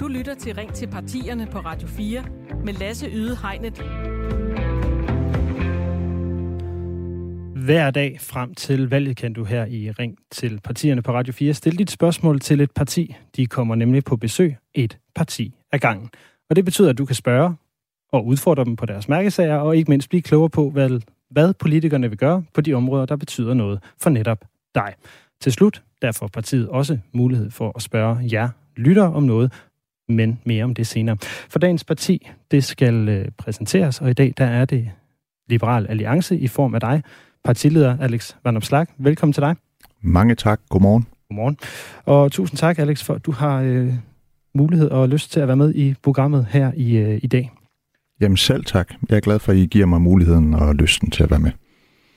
Du lytter til Ring til partierne på Radio 4 med Lasse Yde Hegnet. Hver dag frem til valget kan du her i Ring til partierne på Radio 4 stille dit spørgsmål til et parti. De kommer nemlig på besøg et parti ad gangen. Og det betyder, at du kan spørge og udfordre dem på deres mærkesager, og ikke mindst blive klogere på, hvad, hvad politikerne vil gøre på de områder, der betyder noget for netop dig. Til slut, der får partiet også mulighed for at spørge jer lytter om noget, men mere om det senere. For dagens parti, det skal øh, præsenteres, og i dag der er det Liberal Alliance i form af dig, partileder Alex Van Opslag. Velkommen til dig. Mange tak. Godmorgen. Godmorgen. Og tusind tak, Alex, for at du har øh, mulighed og lyst til at være med i programmet her i, øh, i dag. Jamen selv tak. Jeg er glad for, at I giver mig muligheden og lysten til at være med.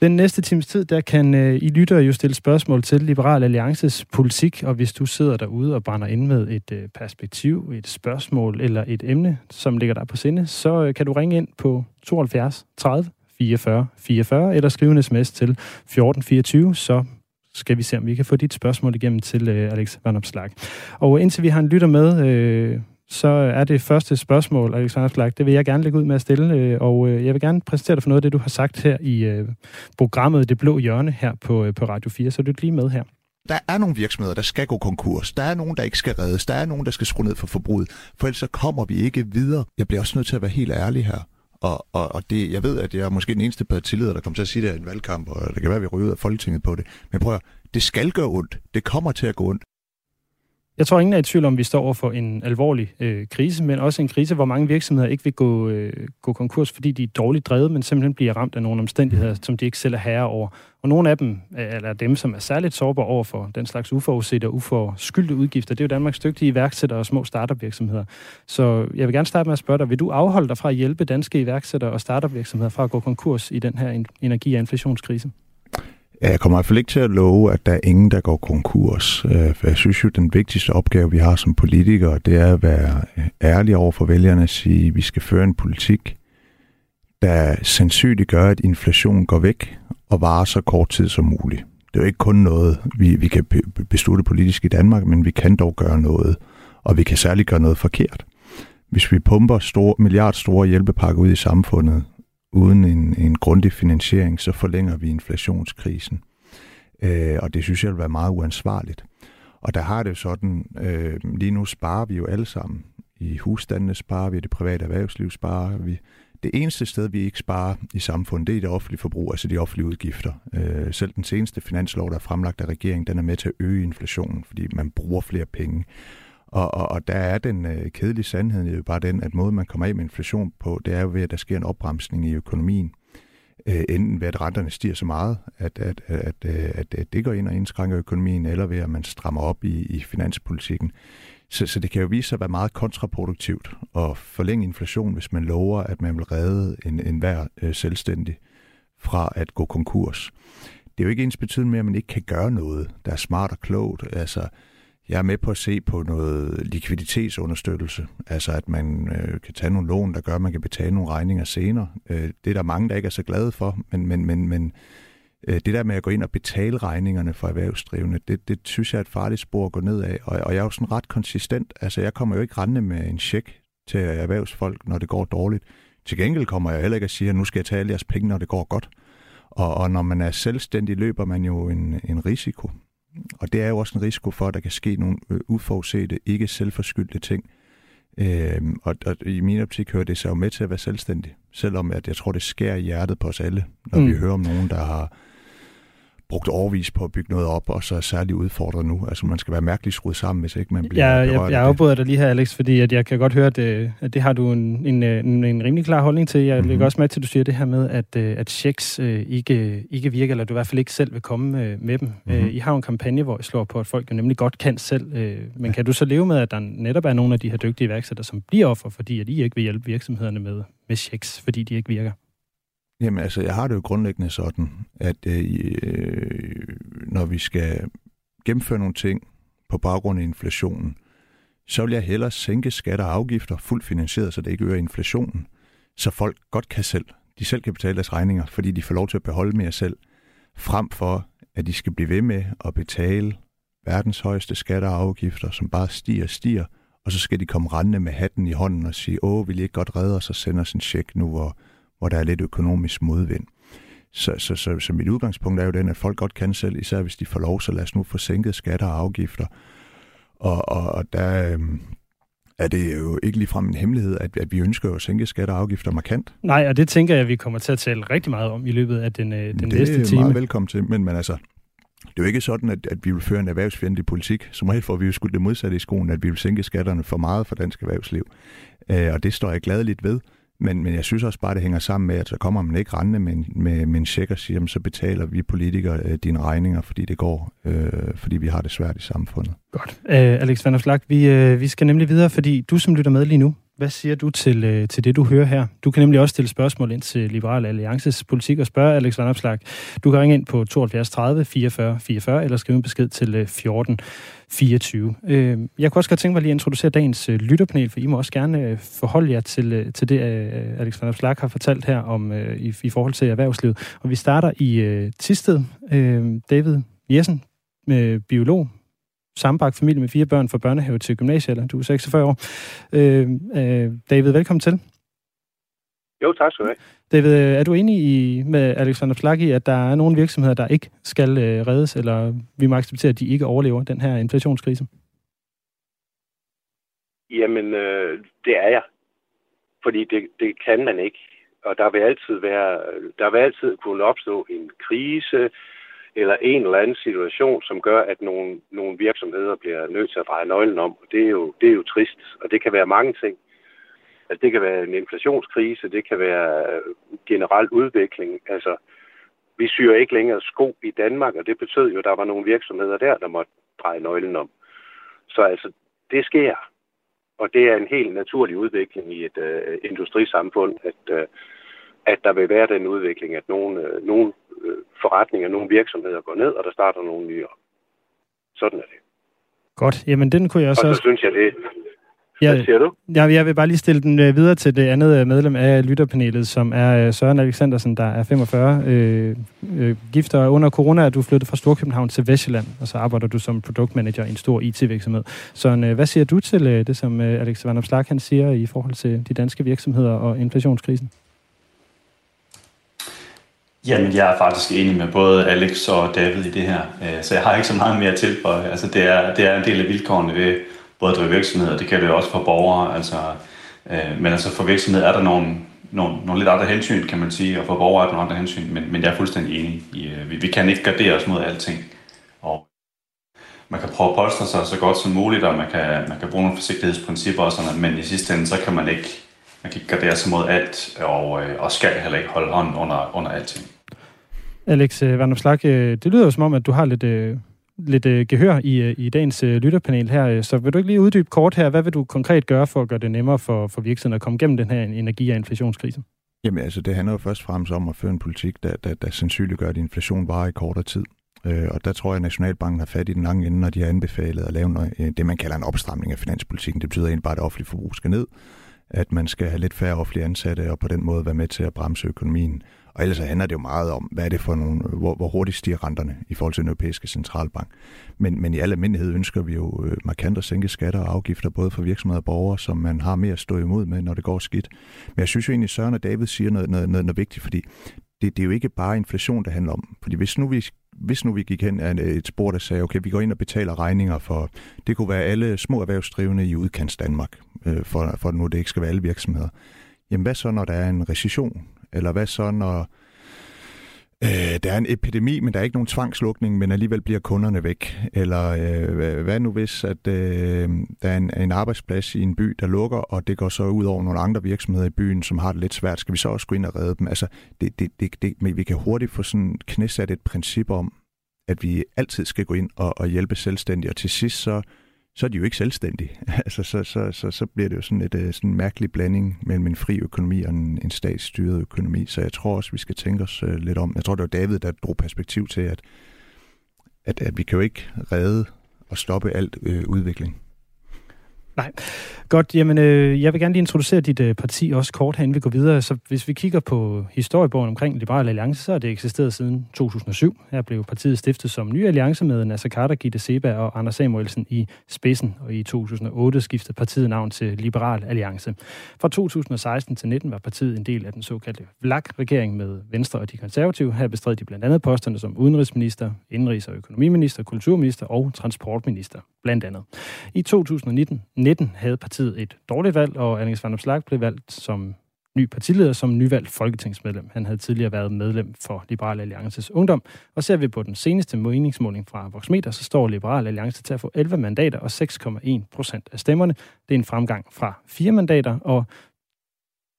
Den næste times tid, der kan øh, I lytter jo stille spørgsmål til Liberal Alliances politik, og hvis du sidder derude og brænder ind med et øh, perspektiv, et spørgsmål eller et emne, som ligger der på sinde, så øh, kan du ringe ind på 72 30 44 44, eller skrive en sms til 1424, så skal vi se, om vi kan få dit spørgsmål igennem til øh, Alex Van Opslag. Og indtil vi har en lytter med, øh, så er det første spørgsmål, Alexander Flag, det vil jeg gerne lægge ud med at stille, øh, og øh, jeg vil gerne præsentere dig for noget af det, du har sagt her i øh, programmet Det Blå Hjørne her på, på Radio 4, så lyt lige med her. Der er nogle virksomheder, der skal gå konkurs. Der er nogen, der ikke skal reddes. Der er nogen, der skal skrue ned for forbruget. For ellers så kommer vi ikke videre. Jeg bliver også nødt til at være helt ærlig her. Og, og, og det, jeg ved, at jeg er måske den eneste partileder, der kommer til at sige det i en valgkamp, og det kan være, at vi ryger ud af Folketinget på det. Men prøv at, det skal gøre ondt. Det kommer til at gå ondt. Jeg tror, ingen er i tvivl om, at vi står over for en alvorlig øh, krise, men også en krise, hvor mange virksomheder ikke vil gå, øh, gå konkurs, fordi de er dårligt drevet, men simpelthen bliver ramt af nogle omstændigheder, som de ikke selv er herre over. Og nogle af dem, eller dem, som er særligt sårbare over for den slags uforudsete og uforskyldte udgifter, det er jo Danmarks dygtige iværksættere og små startup-virksomheder. Så jeg vil gerne starte med at spørge dig, vil du afholde dig fra at hjælpe danske iværksættere og startup-virksomheder fra at gå konkurs i den her energi- og inflationskrise? Øh, jeg kommer i hvert fald ikke til at love, at der er ingen, der går konkurs. Øh, for jeg synes jo, at den vigtigste opgave, vi har som politikere, det er at være øh, ærlige over for vælgerne og sige, at vi skal føre en politik, der sandsynligt gør, at inflationen går væk og varer så kort tid som muligt. Det er jo ikke kun noget, vi, vi kan beslutte politisk i Danmark, men vi kan dog gøre noget, og vi kan særligt gøre noget forkert. Hvis vi pumper store, milliardstore hjælpepakker ud i samfundet, uden en, en grundig finansiering, så forlænger vi inflationskrisen. Øh, og det synes jeg vil være meget uansvarligt. Og der har det jo sådan, øh, lige nu sparer vi jo alle sammen. I husstandene sparer vi, det private erhvervsliv sparer vi. Det eneste sted, vi ikke sparer i samfundet, det er det offentlige forbrug, altså de offentlige udgifter. Øh, selv den seneste finanslov, der er fremlagt af regeringen, den er med til at øge inflationen, fordi man bruger flere penge. Og, og, og der er den øh, kedelige sandhed jo bare den, at måden man kommer af med inflation på, det er jo ved, at der sker en opbremsning i økonomien. Øh, enten ved, at renterne stiger så meget, at, at, at, øh, at, at det går ind og indskrænker økonomien, eller ved, at man strammer op i, i finanspolitikken. Så, så det kan jo vise sig at være meget kontraproduktivt at forlænge inflation, hvis man lover, at man vil redde en, en hver øh, selvstændig fra at gå konkurs. Det er jo ikke ens betydende med, at man ikke kan gøre noget, der er smart og klogt. Altså, jeg er med på at se på noget likviditetsunderstøttelse, altså at man øh, kan tage nogle lån, der gør, at man kan betale nogle regninger senere. Øh, det er der mange, der ikke er så glade for, men, men, men, men øh, det der med at gå ind og betale regningerne for erhvervsdrivende, det, det synes jeg er et farligt spor at gå ned af, og, og jeg er jo sådan ret konsistent. Altså jeg kommer jo ikke rendende med en check til erhvervsfolk, når det går dårligt. Til gengæld kommer jeg heller ikke at sige, at nu skal jeg tage alle jeres penge, når det går godt. Og, og når man er selvstændig, løber man jo en, en risiko. Og det er jo også en risiko for, at der kan ske nogle øh, uforudsete, ikke selvforskyldte ting. Øhm, og, og i min optik hører det sig jo med til at være selvstændig. Selvom at jeg tror, det skærer i hjertet på os alle, når mm. vi hører om nogen, der har brugt overvis på at bygge noget op, og så er særligt udfordret nu. Altså man skal være mærkeligt skruet sammen, hvis ikke man bliver Ja, jeg, jeg afbryder dig lige her, Alex, fordi at jeg kan godt høre, at, øh, at det har du en, en, øh, en, en rimelig klar holdning til. Jeg mm-hmm. lægger også med til, at du siger det her med, at, øh, at checks ikke, ikke virker, eller du i hvert fald ikke selv vil komme med dem. Mm-hmm. I har jo en kampagne, hvor I slår på, at folk jo nemlig godt kan selv. Men ja. kan du så leve med, at der netop er nogle af de her dygtige iværksættere, som bliver offer, fordi at I ikke vil hjælpe virksomhederne med, med checks, fordi de ikke virker? Jamen altså, jeg har det jo grundlæggende sådan, at øh, øh, når vi skal gennemføre nogle ting på baggrund af inflationen, så vil jeg hellere sænke skatter og afgifter fuldt finansieret, så det ikke øger inflationen, så folk godt kan selv. De selv kan betale deres regninger, fordi de får lov til at beholde mere selv, frem for at de skal blive ved med at betale verdens højeste skatter og afgifter, som bare stiger og stiger, og så skal de komme rendende med hatten i hånden og sige, åh, vil I ikke godt redde os og sende os en check nu, hvor, hvor der er lidt økonomisk modvind. Så, så, så, så mit udgangspunkt er jo den, at folk godt kan selv, især hvis de får lov, så lad os nu få sænket skatter og afgifter. Og, og, og der øhm, er det jo ikke ligefrem en hemmelighed, at, at vi ønsker at sænke skatter og afgifter markant. Nej, og det tænker jeg, at vi kommer til at tale rigtig meget om i løbet af den, øh, den det næste time. Det er meget velkommen til, men, men altså, det er jo ikke sådan, at, at vi vil føre en erhvervsfjendtlig politik. Som regel får vi jo skudt det modsatte i skoen, at vi vil sænke skatterne for meget for dansk erhvervsliv. Øh, og det står jeg gladeligt ved. Men, men jeg synes også bare, det hænger sammen med, at så kommer man ikke rendende med, med, med en check og siger, jamen, så betaler vi politikere øh, dine regninger, fordi det går, øh, fordi vi har det svært i samfundet. Godt. Øh, Alex Van Slag, vi, øh, vi skal nemlig videre, fordi du som lytter med lige nu, hvad siger du til, øh, til det, du hører her? Du kan nemlig også stille spørgsmål ind til Liberal Alliances politik og spørge Alex Van Opslag. Du kan ringe ind på 72 30 44 44 eller skrive en besked til øh, 14 24. Øh, jeg kunne også godt tænke mig lige at introducere dagens øh, lytterpanel, for I må også gerne øh, forholde jer til, øh, til det, øh, Alex Van Opslag har fortalt her om øh, i, i forhold til erhvervslivet. Og vi starter i øh, Tisted. Øh, David Jessen, øh, biolog, Sambak familie med fire børn fra børnehave til gymnasiet, du er 46 år. Øh, øh, David, velkommen til. Jo, tak skal du have. David, øh, er du enig i, med Alexander Slag i, at der er nogle virksomheder, der ikke skal øh, reddes, eller vi må acceptere, at de ikke overlever den her inflationskrise? Jamen, øh, det er jeg. Fordi det, det kan man ikke. Og der vil altid være, der vil altid kunne opstå en krise, eller en eller anden situation, som gør, at nogle, nogle virksomheder bliver nødt til at dreje nøglen om. Og det er, jo, det er jo trist, og det kan være mange ting. Altså, det kan være en inflationskrise, det kan være øh, generel udvikling. Altså, vi syr ikke længere sko i Danmark, og det betød jo, at der var nogle virksomheder der, der måtte dreje nøglen om. Så altså, det sker. Og det er en helt naturlig udvikling i et øh, industrisamfund, at, øh, at der vil være den udvikling, at nogle, øh, nogle forretninger, nogle virksomheder går ned, og der starter nogle nye op. Sådan er det. Godt, jamen den kunne jeg også... Og så synes jeg, det, hvad siger du? Ja, jeg vil bare lige stille den øh, videre til det andet øh, medlem af lytterpanelet, som er øh, Søren Alexandersen, der er 45, øh, øh, gifter under corona, er du flyttet fra Storkøbenhavn til Vestjylland, og så arbejder du som produktmanager i en stor IT-virksomhed. Så øh, hvad siger du til øh, det, som øh, Alex Van Opslag han siger i forhold til de danske virksomheder og inflationskrisen? Jamen, jeg er faktisk enig med både Alex og David i det her, øh, så jeg har ikke så meget mere at tilføje. Altså, det er, det er en del af vilkårene ved både at drive virksomheder, det kan det jo også for borgere, altså, øh, men altså for virksomheder er der nogle, nogle, nogle lidt andre hensyn, kan man sige, og for borgere er der nogle andre hensyn, men, men jeg er fuldstændig enig i, øh, vi, vi kan ikke gardere os mod alting, og man kan prøve at polstre sig så godt som muligt, og man kan, man kan bruge nogle forsigtighedsprincipper og sådan men i sidste ende, så kan man ikke, man kan ikke gardere sig mod alt, og, øh, og skal heller ikke holde hånden under, under alting. Alex øh, Van Slag, det lyder jo som om, at du har lidt lidt øh, gehør i, øh, i dagens øh, lytterpanel her. Så vil du ikke lige uddybe kort her, hvad vil du konkret gøre for at gøre det nemmere for, for virksomheden at komme gennem den her energi- og inflationskrise? Jamen altså, det handler jo først og fremmest om at føre en politik, der, der, der sandsynligt gør, at inflation varer i kortere tid. Øh, og der tror jeg, at Nationalbanken har fat i den lange ende, når de har anbefalet at lave noget, øh, det, man kalder en opstramning af finanspolitikken. Det betyder egentlig bare, at det offentlige forbrug skal ned, at man skal have lidt færre offentlige ansatte, og på den måde være med til at bremse økonomien. Og ellers så handler det jo meget om, hvad er det for nogle, hvor, hvor hurtigt stiger renterne i forhold til den europæiske centralbank. Men, men i al almindelighed ønsker vi jo øh, markant at sænke skatter og afgifter, både for virksomheder og borgere, som man har mere at stå imod med, når det går skidt. Men jeg synes jo egentlig, Søren og David siger noget, noget, noget, noget vigtigt, fordi det, det er jo ikke bare inflation, det handler om. Fordi hvis nu vi hvis nu vi gik hen af et spor, der sagde, okay, vi går ind og betaler regninger for, det kunne være alle små erhvervsdrivende i udkants Danmark, øh, for, for nu det ikke skal være alle virksomheder. Jamen hvad så, når der er en recession? Eller hvad så, når øh, der er en epidemi, men der er ikke nogen tvangslukning, men alligevel bliver kunderne væk? Eller øh, hvad nu hvis, at øh, der er en, en arbejdsplads i en by, der lukker, og det går så ud over nogle andre virksomheder i byen, som har det lidt svært? Skal vi så også gå ind og redde dem? Altså, det, det, det, det, men vi kan hurtigt få sådan knæsat et princip om, at vi altid skal gå ind og, og hjælpe selvstændige, og til sidst så så er de jo ikke selvstændige. altså, så, så, så, så bliver det jo sådan, et, øh, sådan en mærkelig blanding mellem en fri økonomi og en, en statsstyret økonomi. Så jeg tror også, vi skal tænke os øh, lidt om. Jeg tror, det var David, der drog perspektiv til, at, at, at vi kan jo ikke redde og stoppe alt øh, udvikling. Nej. Godt, jamen øh, jeg vil gerne lige introducere dit øh, parti også kort herinde vi går videre. Så hvis vi kigger på historiebogen omkring Liberal Alliance, så har det eksisteret siden 2007. Her blev partiet stiftet som ny alliance med Nasser Carter, Gitte Seba og Anders Samuelsen i spidsen. Og i 2008 skiftede partiet navn til Liberal Alliance. Fra 2016 til 19 var partiet en del af den såkaldte VLAK-regering med Venstre og de konservative. Her bestred de blandt andet posterne som udenrigsminister, indrigs- og økonomiminister, kulturminister og transportminister blandt andet. I 2019 19 havde partiet et dårligt valg, og Alex Van Slag blev valgt som ny partileder som nyvalgt folketingsmedlem. Han havde tidligere været medlem for Liberal Alliances Ungdom. Og ser vi på den seneste meningsmåling fra Voxmeter, så står Liberal Alliance til at få 11 mandater og 6,1 procent af stemmerne. Det er en fremgang fra 4 mandater og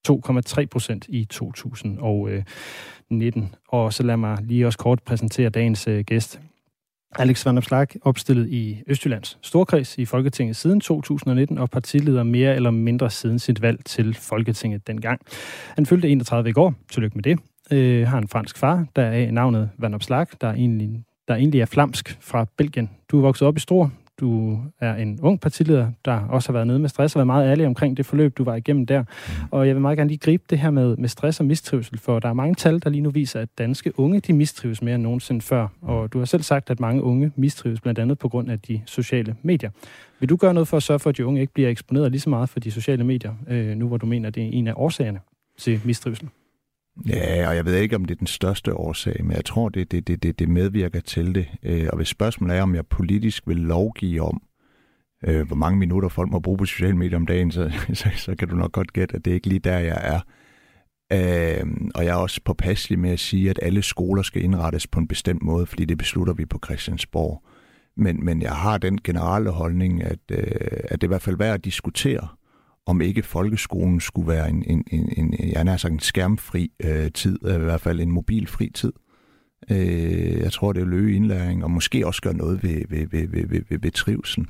2,3 procent i 2019. Øh, og så lad mig lige også kort præsentere dagens øh, gæst. Alex Van Opslag opstillet i Østjyllands Storkreds i Folketinget siden 2019 og partileder mere eller mindre siden sit valg til Folketinget dengang. Han fyldte 31 i går. Tillykke med det. Øh, har en fransk far, der er navnet Van Opslag, der egentlig, der egentlig er flamsk fra Belgien. Du er vokset op i Stor, du er en ung partileder, der også har været nede med stress og været meget ærlig omkring det forløb, du var igennem der. Og jeg vil meget gerne lige gribe det her med, med stress og mistrivsel, for der er mange tal, der lige nu viser, at danske unge de mistrives mere end nogensinde før. Og du har selv sagt, at mange unge mistrives blandt andet på grund af de sociale medier. Vil du gøre noget for at sørge for, at de unge ikke bliver eksponeret lige så meget for de sociale medier, øh, nu hvor du mener, at det er en af årsagerne til mistrivsel? Ja, og jeg ved ikke, om det er den største årsag, men jeg tror, det, det, det, det medvirker til det. Øh, og hvis spørgsmålet er, om jeg politisk vil lovgive om, øh, hvor mange minutter folk må bruge på sociale medier om dagen, så, så, så kan du nok godt gætte, at det er ikke lige der, jeg er. Øh, og jeg er også påpasselig med at sige, at alle skoler skal indrettes på en bestemt måde, fordi det beslutter vi på Christiansborg. Men, men jeg har den generelle holdning, at, øh, at det er i hvert fald værd at diskutere, om ikke folkeskolen skulle være en, en, en, en, jeg har sagt, en skærmfri øh, tid, i hvert fald en mobilfri tid. Øh, jeg tror, det vil øge indlæring, og måske også gøre noget ved, ved, ved, ved, ved, ved, ved trivselen.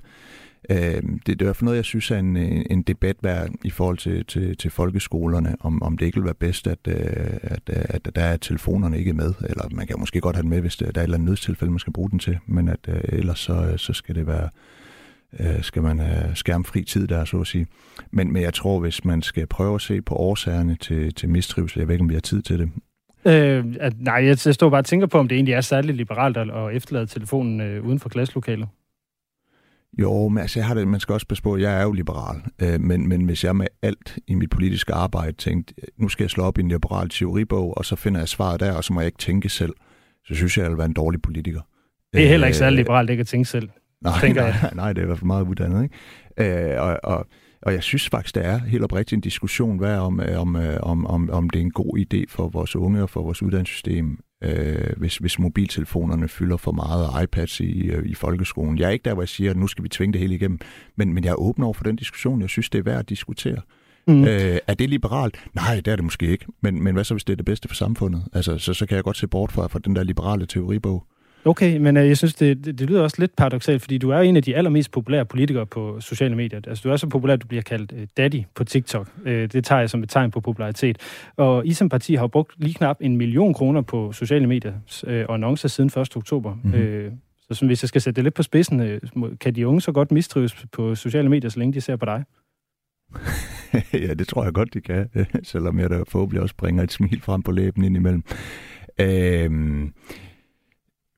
Øh, det, det er i hvert fald noget, jeg synes er en, en debat værd i forhold til, til, til folkeskolerne, om, om det ikke vil være bedst, at, øh, at, at, at der er telefonerne ikke med, eller man kan måske godt have den med, hvis der er et eller andet nødstilfælde, man skal bruge den til, men at øh, ellers så, øh, så skal det være øh, skal man have skærmfri tid der, så at sige. Men, men jeg tror, hvis man skal prøve at se på årsagerne til, til mistrivsel, jeg ved ikke, om vi har tid til det. Øh, at, nej, jeg, jeg står bare og tænker på, om det egentlig er særligt liberalt at, at efterlade telefonen øh, uden for klasselokalet. Jo, men altså, jeg har det, man skal også passe på, jeg er jo liberal, øh, men, men hvis jeg med alt i mit politiske arbejde tænkte, nu skal jeg slå op i en liberal teoribog, og så finder jeg svaret der, og så må jeg ikke tænke selv, så synes jeg, jeg vil være en dårlig politiker. Det er heller ikke særlig øh, liberalt, ikke at tænke selv. Nej, tænker nej, jeg. nej, det er i hvert fald meget uddannet. Ikke? Øh, og, og, og jeg synes faktisk, der er helt oprigtigt en diskussion værd om, øh, om, øh, om, om, om det er en god idé for vores unge og for vores uddannelsessystem, øh, hvis, hvis mobiltelefonerne fylder for meget og iPads i, øh, i folkeskolen. Jeg er ikke der, hvor jeg siger, at nu skal vi tvinge det hele igennem, men, men jeg er åben over for den diskussion. Jeg synes, det er værd at diskutere. Mm. Øh, er det liberalt? Nej, det er det måske ikke. Men, men hvad så, hvis det er det bedste for samfundet? Altså, så, så kan jeg godt se bort fra, fra den der liberale teoribog. Okay, men øh, jeg synes, det, det, det lyder også lidt paradoxalt, fordi du er en af de allermest populære politikere på sociale medier. Altså, du er så populær, at du bliver kaldt øh, daddy på TikTok. Øh, det tager jeg som et tegn på popularitet. Og I som parti har brugt lige knap en million kroner på sociale medier øh, og annoncer siden 1. oktober. Mm-hmm. Øh, så som, hvis jeg skal sætte det lidt på spidsen, øh, kan de unge så godt mistrives på sociale medier, så længe de ser på dig? ja, det tror jeg godt, de kan, selvom jeg da forhåbentlig også bringer et smil frem på læben indimellem. Øh,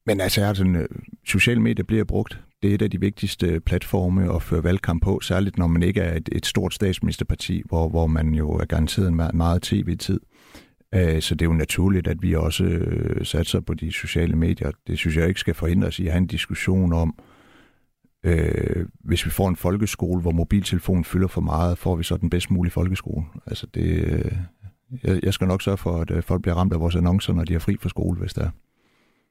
men altså, er sådan, øh, sociale medier bliver brugt. Det er et af de vigtigste øh, platforme at føre valgkamp på, særligt når man ikke er et, et stort statsministerparti, hvor, hvor man jo er garanteret en meget tv-tid. Øh, så det er jo naturligt, at vi også øh, satser på de sociale medier. Det synes jeg ikke skal forhindre os i at have en diskussion om, øh, hvis vi får en folkeskole, hvor mobiltelefonen fylder for meget, får vi så den bedst mulige folkeskole. Altså det, øh, jeg, jeg skal nok sørge for, at øh, folk bliver ramt af vores annoncer, når de er fri fra skole, hvis der er.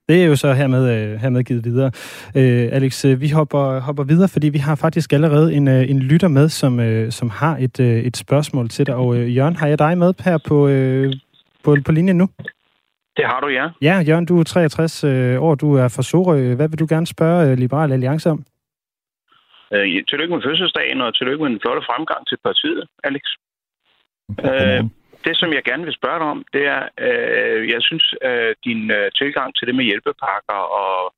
Det er jo så hermed, øh, hermed givet videre. Øh, Alex, øh, vi hopper, hopper videre, fordi vi har faktisk allerede en, øh, en lytter med, som, som har et, et spørgsmål til dig. Og Jørgen, har jeg dig med her på, på, på linjen nu? Det har du, ja. Ja, Jørgen, du er 63 øh, år, du er fra Sorø. Hvad vil du gerne spørge Liberal Alliance om? Øh, tillykke med fødselsdagen, og tillykke med en flot fremgang til partiet, Alex. Okay. Øh, det, som jeg gerne vil spørge dig om, det er, øh, jeg synes, øh, din øh, tilgang til det med hjælpepakker, og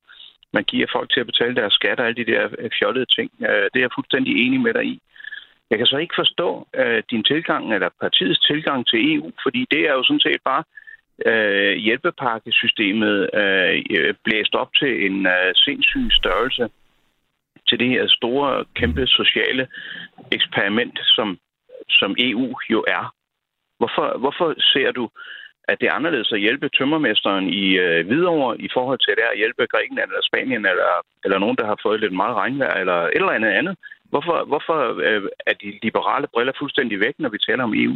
man giver folk til at betale deres skat og alle de der øh, fjollede ting, øh, det er jeg fuldstændig enig med dig i. Jeg kan så ikke forstå øh, din tilgang, eller partiets tilgang til EU, fordi det er jo sådan set bare øh, hjælpepakkesystemet øh, blæst op til en øh, sindssyg størrelse til det her store, kæmpe sociale eksperiment, som, som EU jo er. Hvorfor, hvorfor ser du, at det er anderledes at hjælpe tømmermesteren i øh, Hvidovre i forhold til det at hjælpe Grækenland eller Spanien eller, eller nogen, der har fået lidt meget regnvejr eller et eller andet andet? Hvorfor, hvorfor øh, er de liberale briller fuldstændig væk, når vi taler om EU?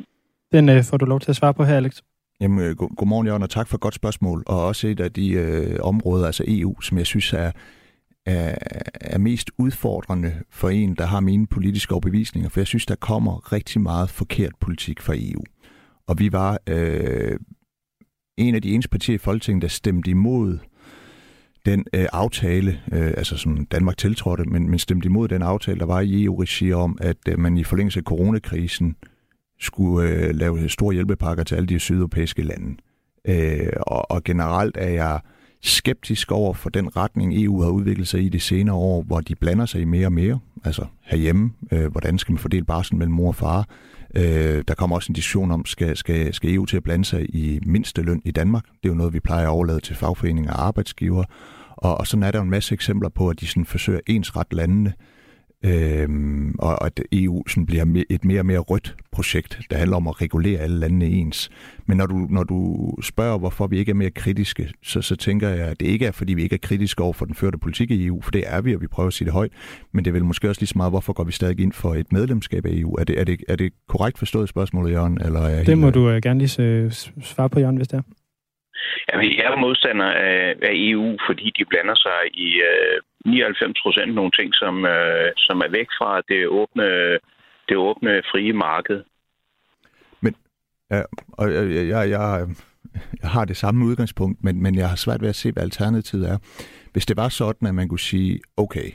Den øh, får du lov til at svare på her, Alex. Jamen, øh, god, godmorgen, Jørgen, og tak for et godt spørgsmål. Og også et af de øh, områder, altså EU, som jeg synes er, er, er mest udfordrende for en, der har mine politiske overbevisninger. For jeg synes, der kommer rigtig meget forkert politik fra EU. Og vi var øh, en af de eneste partier i Folketinget, der stemte imod den øh, aftale, øh, altså som Danmark tiltrådte, men, men stemte imod den aftale, der var i EU-regi om, at øh, man i forlængelse af coronakrisen skulle øh, lave store hjælpepakker til alle de sydeuropæiske lande. Øh, og, og generelt er jeg skeptisk over for den retning, EU har udviklet sig i de senere år, hvor de blander sig i mere og mere. Altså herhjemme, øh, hvordan skal man fordele barsel mellem mor og far? Øh, der kommer også en diskussion om, skal, skal, skal EU til at blande sig i mindsteløn i Danmark? Det er jo noget, vi plejer at overlade til fagforeninger og arbejdsgiver. Og, og sådan er der jo en masse eksempler på, at de sådan forsøger ensret landene. Øhm, og at EU sådan bliver et mere og mere rødt projekt, der handler om at regulere alle landene ens. Men når du, når du spørger, hvorfor vi ikke er mere kritiske, så, så tænker jeg, at det ikke er, fordi vi ikke er kritiske over for den førte politik i EU, for det er vi, og vi prøver at sige det højt. Men det er vel måske også lige så meget, hvorfor går vi stadig ind for et medlemskab af EU? Er det, er det, er det korrekt forstået spørgsmålet, Jørgen? Eller er det må helt... du uh, gerne lige svare på, Jørgen, hvis det er. Jamen, jeg er modstander af, af EU, fordi de blander sig i øh, 99 procent nogle ting, som, øh, som er væk fra det åbne, det åbne frie marked. Men, ja, og jeg, jeg, jeg, jeg har det samme udgangspunkt, men, men jeg har svært ved at se, hvad alternativet er. Hvis det var sådan, at man kunne sige, okay,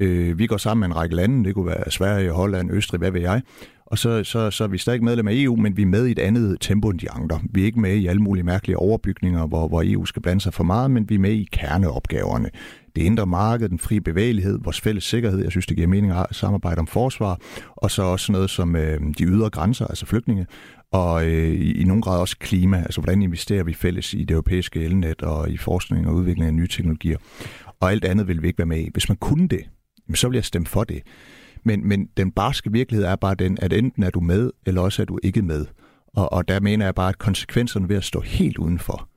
øh, vi går sammen med en række lande, det kunne være Sverige, Holland, Østrig, hvad ved jeg, og så, så, så er vi stadig medlem af EU, men vi er med i et andet tempo end de andre. Vi er ikke med i alle mulige mærkelige overbygninger, hvor, hvor EU skal blande sig for meget, men vi er med i kerneopgaverne. Det indre marked, den frie bevægelighed, vores fælles sikkerhed, jeg synes, det giver mening at samarbejde om forsvar, og så også noget som øh, de ydre grænser, altså flygtninge, og øh, i, i nogen grad også klima, altså hvordan investerer vi fælles i det europæiske elnet og i forskning og udvikling af nye teknologier. Og alt andet vil vi ikke være med i. Hvis man kunne det, så vil jeg stemme for det. Men, men den barske virkelighed er bare den, at enten er du med, eller også er du ikke med. Og, og der mener jeg bare, at konsekvenserne ved at stå helt udenfor,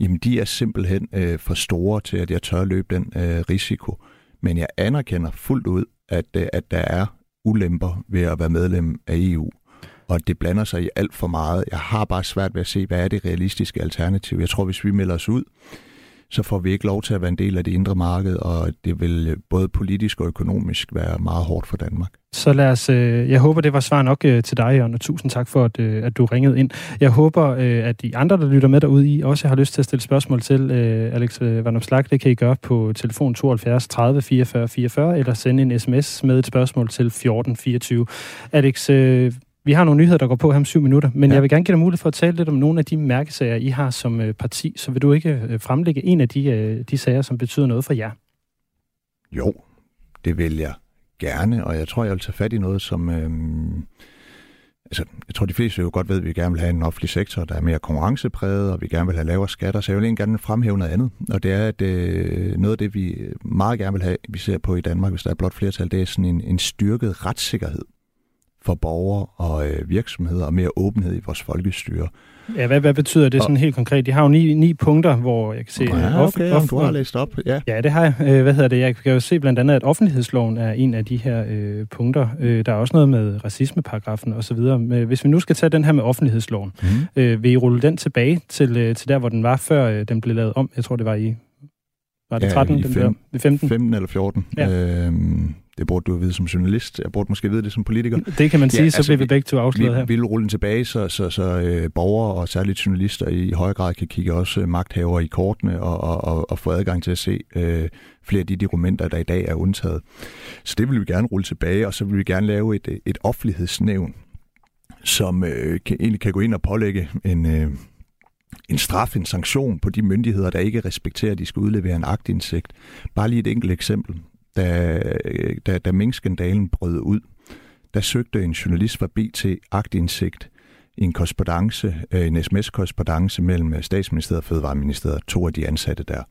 jamen de er simpelthen øh, for store til, at jeg tør løbe den øh, risiko. Men jeg anerkender fuldt ud, at, øh, at der er ulemper ved at være medlem af EU. Og det blander sig i alt for meget. Jeg har bare svært ved at se, hvad er det realistiske alternativ. Jeg tror, hvis vi melder os ud, så får vi ikke lov til at være en del af det indre marked, og det vil øh, både politisk og økonomisk være meget hårdt for Danmark. Så lad os, øh, jeg håber, det var svar nok øh, til dig, Jørgen, og tusind tak for, at, øh, at du ringede ind. Jeg håber, øh, at de andre, der lytter med derude i, også har lyst til at stille spørgsmål til øh, Alex Van Det kan I gøre på telefon 72 30 44 44, eller sende en sms med et spørgsmål til 14 24. Alex, vi har nogle nyheder, der går på her om syv minutter, men ja. jeg vil gerne give dig mulighed for at tale lidt om nogle af de mærkesager, I har som øh, parti. Så vil du ikke øh, fremlægge en af de, øh, de sager, som betyder noget for jer? Jo, det vil jeg gerne, og jeg tror, jeg vil tage fat i noget, som... Øh, altså, jeg tror, de fleste jo godt ved, at vi gerne vil have en offentlig sektor, der er mere konkurrencepræget, og vi gerne vil have lavere skatter, så jeg vil egentlig gerne fremhæve noget andet. Og det er, at øh, noget af det, vi meget gerne vil have, vi ser på i Danmark, hvis der er blot flertal, det er sådan en, en styrket retssikkerhed for borgere og øh, virksomheder og mere åbenhed i vores folkestyre. Ja, hvad, hvad betyder det sådan helt konkret? De har jo ni, ni punkter, hvor jeg kan se... Ja, okay, off- du har læst op, ja. Ja, det har jeg. Øh, hvad hedder det? Jeg kan jo se blandt andet, at offentlighedsloven er en af de her øh, punkter. Øh, der er også noget med racismeparagrafen osv. Hvis vi nu skal tage den her med offentlighedsloven, mm-hmm. øh, vil I rulle den tilbage til, øh, til der, hvor den var, før øh, den blev lavet om? Jeg tror, det var i... Var det 13? Ja, i, fem, den 15? 15 eller 14. Ja. Øhm, det burde du vide som journalist. Jeg burde måske vide det som politiker. Det kan man sige, ja, så altså, bliver vi begge to afsløret her. Vi vil rulle tilbage, så, så, så øh, borgere og særligt journalister i højere grad kan kigge også øh, magthaver i kortene og, og, og, og få adgang til at se øh, flere af de dokumenter, der i dag er undtaget. Så det vil vi gerne rulle tilbage, og så vil vi gerne lave et, et offentlighedsnævn, som øh, kan, egentlig kan gå ind og pålægge en... Øh, en straf, en sanktion på de myndigheder, der ikke respekterer, at de skal udlevere en agtindsigt. Bare lige et enkelt eksempel da, da, da minkskandalen brød ud, der søgte en journalist fra BT agtindsigt i en korrespondence, øh, en sms-korrespondence mellem øh, statsministeriet og Fødevareministeriet, to af de ansatte der.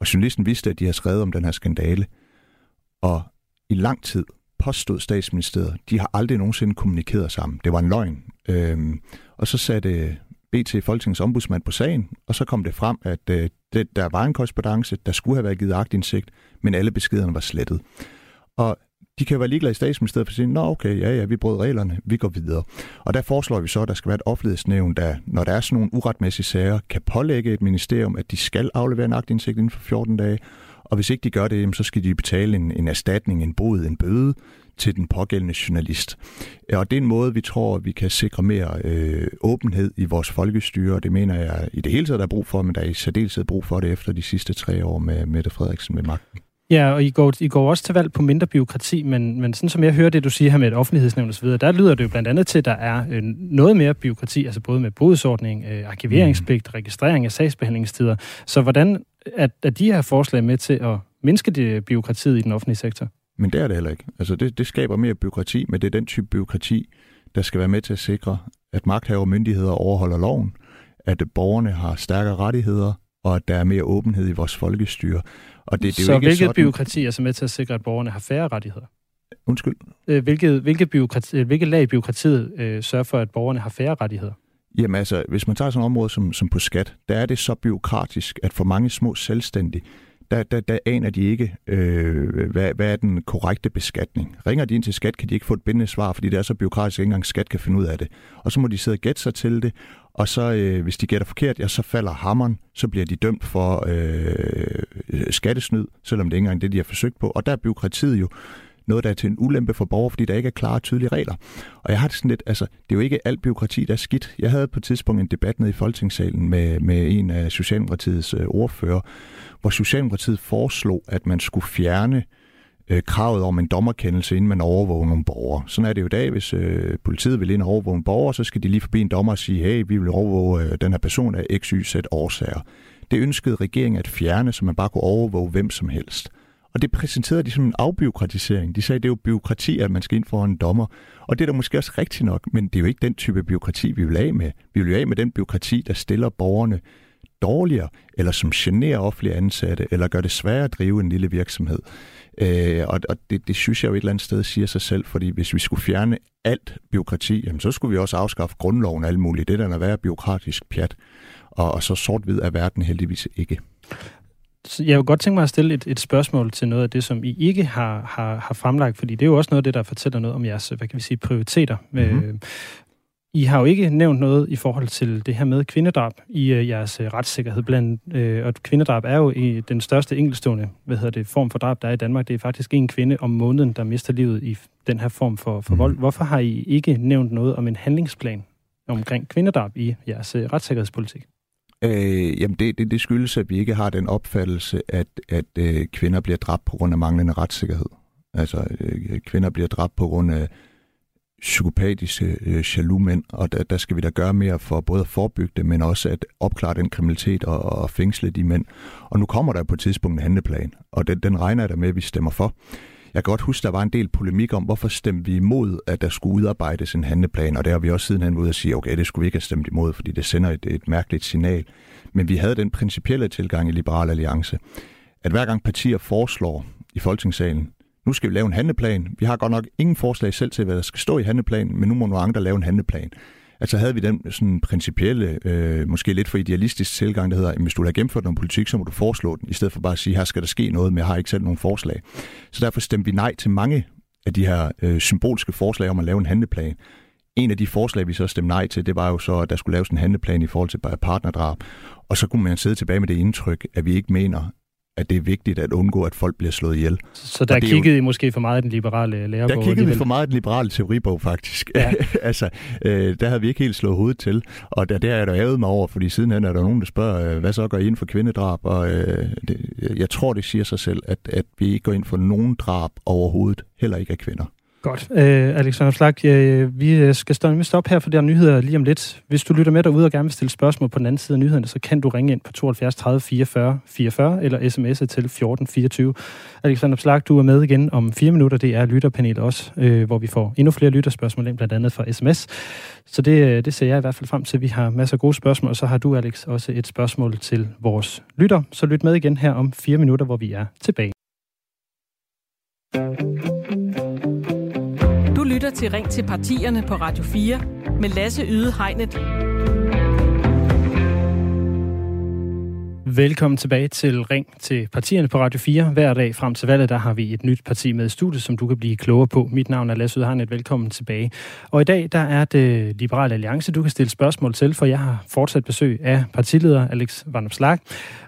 Og journalisten vidste, at de har skrevet om den her skandale, og i lang tid påstod statsministeriet, de har aldrig nogensinde kommunikeret sammen. Det var en løgn. Øhm, og så satte BT Folketingets ombudsmand på sagen, og så kom det frem, at øh, det, der var en korrespondence, der skulle have været givet agtindsigt, men alle beskederne var slettet. Og de kan være ligeglade i statsministeriet for at sige, nå okay, ja ja, vi brød reglerne, vi går videre. Og der foreslår vi så, at der skal være et offentlighedsnævn, der, når der er sådan nogle uretmæssige sager, kan pålægge et ministerium, at de skal aflevere en agtindsigt inden for 14 dage, og hvis ikke de gør det, så skal de betale en, en erstatning, en bod, en bøde til den pågældende journalist. Og det er en måde, vi tror, vi kan sikre mere øh, åbenhed i vores folkestyre, og det mener jeg i det hele taget, der er brug for, men der er i særdeleshed brug for det efter de sidste tre år med Mette Frederiksen med magten. Ja, og I går, I går også til valg på mindre byråkrati, men, men sådan som jeg hører det, du siger her med et offentlighedsnævn osv., der lyder det jo blandt andet til, at der er øh, noget mere byråkrati, altså både med bodsordning, øh, arkiveringspligt, mm. registrering af sagsbehandlingstider. Så hvordan er, er de her forslag med til at mindske det byråkratiet i den offentlige sektor? Men det er det heller ikke. Altså det, det skaber mere byråkrati, men det er den type byråkrati, der skal være med til at sikre, at magthaver og myndigheder overholder loven, at borgerne har stærkere rettigheder, og at der er mere åbenhed i vores folkestyre. Og det, det er så jo ikke hvilket sådan... byråkrati er så med til at sikre, at borgerne har færre rettigheder? Undskyld? Øh, hvilket, hvilket, byråkrati, øh, hvilket lag i byråkratiet øh, sørger for, at borgerne har færre rettigheder? Jamen altså, hvis man tager sådan et område som, som på skat, der er det så byråkratisk, at for mange små selvstændige, der, der, der aner de ikke, øh, hvad, hvad er den korrekte beskatning. Ringer de ind til skat, kan de ikke få et bindende svar, fordi det er så byråkratisk, at ikke engang skat kan finde ud af det. Og så må de sidde og gætte sig til det, og så øh, hvis de gætter forkert, ja, så falder hammeren, så bliver de dømt for øh, skattesnyd, selvom det ikke engang er det, de har forsøgt på. Og der er byråkratiet jo noget, der er til en ulempe for borgere, fordi der ikke er klare og tydelige regler. Og jeg har det sådan lidt, altså, det er jo ikke alt byråkrati, der er skidt. Jeg havde på et tidspunkt en debat nede i Folketingssalen med, med en af Socialdemokratiets øh, ordfører, hvor Socialdemokratiet foreslog, at man skulle fjerne øh, kravet om en dommerkendelse, inden man overvåger nogle borgere. Sådan er det jo i dag, hvis øh, politiet vil ind og overvåge en borger, så skal de lige forbi en dommer og sige, hey, vi vil overvåge øh, den her person af x, y, z årsager. Det ønskede regeringen at fjerne, så man bare kunne overvåge hvem som helst. Og det præsenterede de som en afbiokratisering. De sagde, at det er jo byråkrati, at man skal ind for en dommer. Og det er da måske også rigtigt nok, men det er jo ikke den type byråkrati, vi vil af med. Vi vil jo af med den byråkrati, der stiller borgerne dårligere, eller som generer offentlige ansatte, eller gør det sværere at drive en lille virksomhed. Øh, og og det, det synes jeg jo et eller andet sted siger sig selv, fordi hvis vi skulle fjerne alt byråkrati, jamen, så skulle vi også afskaffe grundloven og alt muligt. Det der er være byråkratisk pjat. Og, og så sort-hvid er verden heldigvis ikke. Jeg vil godt tænke mig at stille et, et spørgsmål til noget af det, som I ikke har, har, har fremlagt, fordi det er jo også noget af det, der fortæller noget om jeres, hvad kan vi sige, prioriteter. Mm-hmm. I har jo ikke nævnt noget i forhold til det her med kvindedrab i uh, jeres uh, retssikkerhed. Blandt, uh, og kvindedrab er jo i den største enkeltstående hvad hedder det, form for drab, der er i Danmark. Det er faktisk en kvinde om måneden, der mister livet i den her form for, for mm. vold. Hvorfor har I ikke nævnt noget om en handlingsplan omkring kvindedrab i jeres uh, retssikkerhedspolitik? Øh, jamen det, det, det skyldes, at vi ikke har den opfattelse, at, at øh, kvinder bliver dræbt på grund af manglende retssikkerhed. Altså øh, kvinder bliver dræbt på grund af psykopatiske øh, jaloux mænd, og der, der skal vi da gøre mere for både at forebygge det, men også at opklare den kriminalitet og, og fængsle de mænd. Og nu kommer der på et tidspunkt en handleplan, og den, den regner jeg der med, at vi stemmer for. Jeg kan godt huske, der var en del polemik om, hvorfor stemte vi imod, at der skulle udarbejdes en handleplan, og der har vi også sidenhen ud at sige, okay, det skulle vi ikke have stemt imod, fordi det sender et, et mærkeligt signal. Men vi havde den principielle tilgang i Liberal Alliance, at hver gang partier foreslår i Folketingssalen, nu skal vi lave en handleplan. Vi har godt nok ingen forslag selv til, hvad der skal stå i handleplanen, men nu må nogle andre lave en handleplan. Altså havde vi den sådan principielle, øh, måske lidt for idealistisk tilgang, der hedder, at hvis du har gennemført noget politik, så må du foreslå den, i stedet for bare at sige, her skal der ske noget, men jeg har ikke selv nogen forslag. Så derfor stemte vi nej til mange af de her øh, symbolske forslag om at lave en handleplan. En af de forslag, vi så stemte nej til, det var jo så, at der skulle laves en handleplan i forhold til partnerdrab. Og så kunne man sidde tilbage med det indtryk, at vi ikke mener, at det er vigtigt at undgå, at folk bliver slået ihjel. Så der kiggede jo, I måske for meget i den liberale lærebog? Der kiggede vi for meget i den liberale teoribog, faktisk. Ja. altså, øh, der havde vi ikke helt slået hovedet til, og der, der er der ævet mig over, fordi sidenhen er der nogen, der spørger, øh, hvad så går I ind for kvindedrab? Og øh, det, jeg tror, det siger sig selv, at, at vi ikke går ind for nogen drab overhovedet, heller ikke af kvinder. Godt. Øh, Alexander Slag, øh, vi øh, skal stoppe her for der nyheder lige om lidt. Hvis du lytter med derude og gerne vil stille spørgsmål på den anden side af nyhederne, så kan du ringe ind på 72 30 44 44 eller sms'e til 14 24. Alexander Slag, du er med igen om fire minutter. Det er lytterpanelet også, øh, hvor vi får endnu flere lytterspørgsmål ind, blandt andet fra sms. Så det, øh, det ser jeg i hvert fald frem til. Vi har masser af gode spørgsmål, og så har du, Alex, også et spørgsmål til vores lytter. Så lyt med igen her om fire minutter, hvor vi er tilbage lytter til Ring til partierne på Radio 4 med Lasse Yde Hegnet. Velkommen tilbage til Ring til partierne på Radio 4. Hver dag frem til valget, der har vi et nyt parti med i studiet, som du kan blive klogere på. Mit navn er Lasse Hegnet. Velkommen tilbage. Og i dag, der er det Liberale Alliance, du kan stille spørgsmål til, for jeg har fortsat besøg af partileder Alex Van Slag.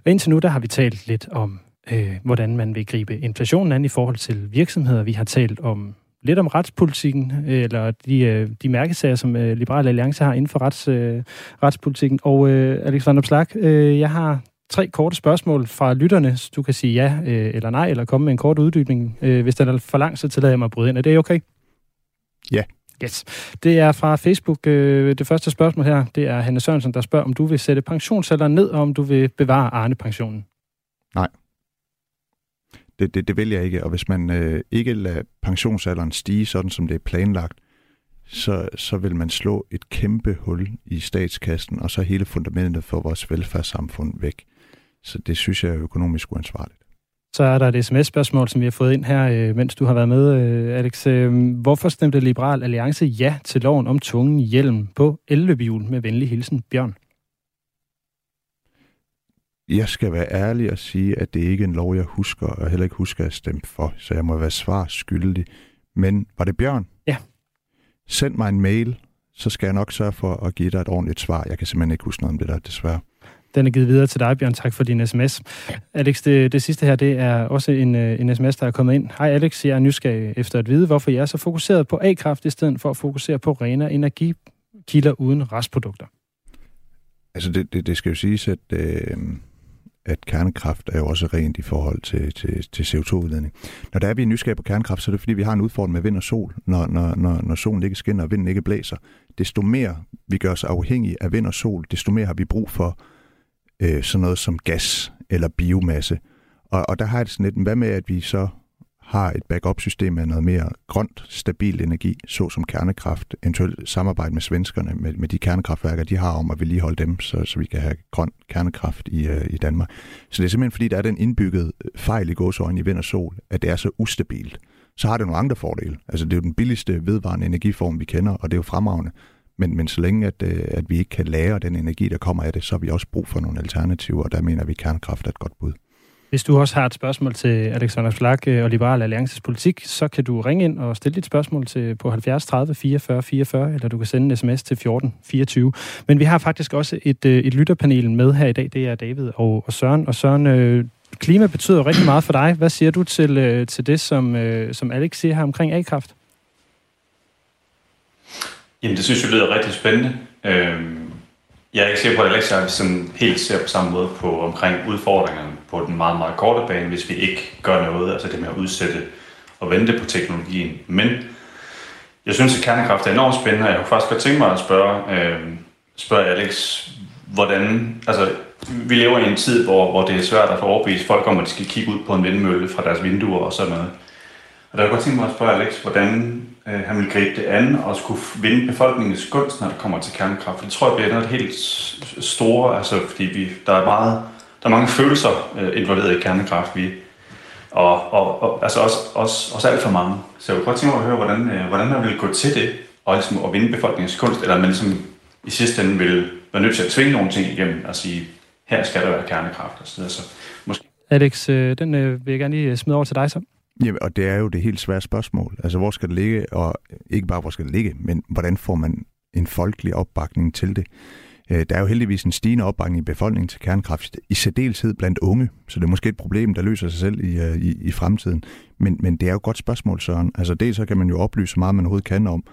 Og indtil nu, der har vi talt lidt om, øh, hvordan man vil gribe inflationen an i forhold til virksomheder. Vi har talt om lidt om retspolitikken, eller de, øh, de mærkesager, som øh, Liberale Alliance har inden for rets, øh, retspolitikken. Og øh, Alexander Plak, øh, jeg har tre korte spørgsmål fra lytterne. Du kan sige ja øh, eller nej, eller komme med en kort uddybning. Øh, hvis den er for lang, så tillader jeg mig at bryde ind. Er det okay? Ja. Yes. Det er fra Facebook. Øh, det første spørgsmål her, det er Hanne Sørensen, der spørger, om du vil sætte pensionsalderen ned, og om du vil bevare Arne-pensionen. Nej det, det, det vil jeg ikke. Og hvis man øh, ikke lader pensionsalderen stige, sådan som det er planlagt, så, så vil man slå et kæmpe hul i statskassen, og så hele fundamentet for vores velfærdssamfund væk. Så det synes jeg er økonomisk uansvarligt. Så er der et sms-spørgsmål, som vi har fået ind her, øh, mens du har været med, øh, Alex. Øh, hvorfor stemte Liberal Alliance ja til loven om tvungen hjelm på elløbehjul med venlig hilsen, Bjørn? Jeg skal være ærlig og sige, at det ikke er en lov, jeg husker, og heller ikke husker at stemme for, så jeg må være svar skyldig. Men var det Bjørn? Ja. Send mig en mail, så skal jeg nok sørge for at give dig et ordentligt svar. Jeg kan simpelthen ikke huske noget om det der, desværre. Den er givet videre til dig, Bjørn. Tak for din sms. Alex, det, det sidste her, det er også en, øh, en sms, der er kommet ind. Hej Alex, jeg er nysgerrig efter at vide, hvorfor jeg er så fokuseret på A-kraft, i stedet for at fokusere på rene energikilder uden restprodukter. Altså, det, det, det skal jo siges, at øh, at kernekraft er jo også rent i forhold til, til, til CO2-udledning. Når der er vi nysgerrige på kernekraft, så er det fordi, vi har en udfordring med vind og sol, når, når, når, når solen ikke skinner og vinden ikke blæser. Desto mere vi gør os afhængige af vind og sol, desto mere har vi brug for øh, sådan noget som gas eller biomasse. Og, og der har jeg det sådan lidt, hvad med at vi så har et backup-system af noget mere grønt, stabil energi, såsom kernekraft, eventuelt samarbejde med svenskerne, med, med de kernekraftværker, de har om at vedligeholde dem, så, så vi kan have grøn kernekraft i, øh, i Danmark. Så det er simpelthen fordi, der er den indbygget fejl i gåsøjne i vind og sol, at det er så ustabilt. Så har det nogle andre fordele. Altså det er jo den billigste vedvarende energiform, vi kender, og det er jo fremragende. Men, men så længe, at, øh, at vi ikke kan lære den energi, der kommer af det, så har vi også brug for nogle alternativer, og der mener vi, at kernekraft er et godt bud. Hvis du også har et spørgsmål til Alexander Flak øh, og Liberal Alliances politik, så kan du ringe ind og stille dit spørgsmål til på 70 30 44 44, eller du kan sende en sms til 14 24. Men vi har faktisk også et, øh, et lytterpanel med her i dag. Det er David og, og Søren. Og Søren, øh, klima betyder rigtig meget for dig. Hvad siger du til, øh, til det, som, øh, som Alex siger her omkring A-kraft? Jamen, det synes jeg lyder rigtig spændende. Øhm, jeg er ikke sikker på, at Alex og sådan helt ser på samme måde på omkring udfordringerne på den meget, meget korte bane, hvis vi ikke gør noget, altså det med at udsætte og vente på teknologien. Men jeg synes, at kernekraft er enormt spændende, og jeg kunne faktisk godt tænke mig at spørge, øh, spørge Alex, hvordan, altså vi lever i en tid, hvor, hvor det er svært at få overbevist folk om, at de skal kigge ud på en vindmølle fra deres vinduer og sådan noget. Og der kunne godt tænke mig at spørge Alex, hvordan øh, han vil gribe det an og skulle vinde befolkningens gunst, når det kommer til kernekraft. Det tror jeg bliver noget helt store, altså fordi vi, der er meget der er mange følelser øh, involveret i kernekraft, vi, og, og, og altså også, også, også alt for mange. Så jeg kunne godt tænke mig at høre, hvordan, øh, hvordan man vil gå til det, og ligesom at vinde befolkningens kunst, eller man ligesom i sidste ende vil være nødt til at tvinge nogle ting igennem og sige, her skal der være kernekraft og så. Så måske... Alex, øh, den øh, vil jeg gerne lige smide over til dig så. Jamen, og det er jo det helt svære spørgsmål. Altså, hvor skal det ligge, og ikke bare, hvor skal det ligge, men hvordan får man en folkelig opbakning til det? Øh, der er jo heldigvis en stigende opbakning i befolkningen til kernekraft, i særdeleshed blandt unge, så det er måske et problem, der løser sig selv i, øh, i, i fremtiden. Men, men det er jo et godt spørgsmål, Søren. Altså dels så kan man jo oplyse så meget, man overhovedet kan om,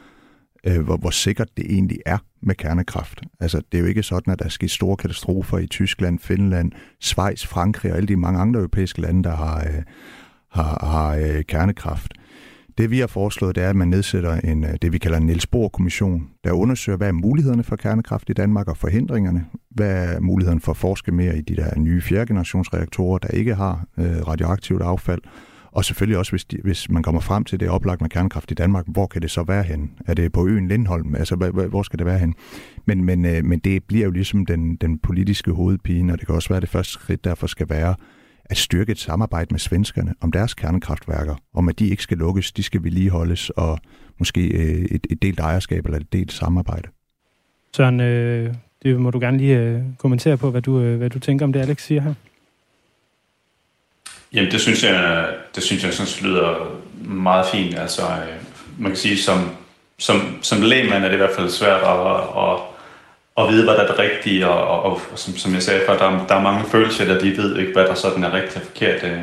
øh, hvor, hvor sikkert det egentlig er med kernekraft. Altså det er jo ikke sådan, at der er sket store katastrofer i Tyskland, Finland, Schweiz, Frankrig og alle de mange andre europæiske lande, der har, øh, har, har øh, kernekraft. Det vi har foreslået, det er, at man nedsætter en, øh, det, vi kalder en Niels Bohr-kommission, der undersøger, hvad er mulighederne for kernekraft i Danmark og forhindringerne. Hvad er muligheden for at forske mere i de der nye fjerde generationsreaktorer, der ikke har øh, radioaktivt affald. Og selvfølgelig også, hvis, de, hvis man kommer frem til det oplagt med kernekraft i Danmark, hvor kan det så være hen? Er det på øen Lindholm? Altså, hvor skal det være hen? Men, men, øh, men det bliver jo ligesom den, den politiske hovedpine, og det kan også være, at det første skridt derfor skal være, at styrke et samarbejde med svenskerne om deres kernekraftværker, om at de ikke skal lukkes, de skal vedligeholdes, og måske øh, et, et delt ejerskab eller et delt samarbejde. Søren, øh, det må du gerne lige øh, kommentere på, hvad du, øh, hvad du tænker om det, Alex siger her. Jamen, det synes jeg, det synes jeg sådan lyder meget fint. Altså, øh, man kan sige, som, som, som lægmand er det i hvert fald svært at, at, at vide, hvad der er det rigtige, og, og, og som, som jeg sagde før, der, der er mange følelser, der de ved ikke, hvad der sådan er rigtigt og forkert. Øh.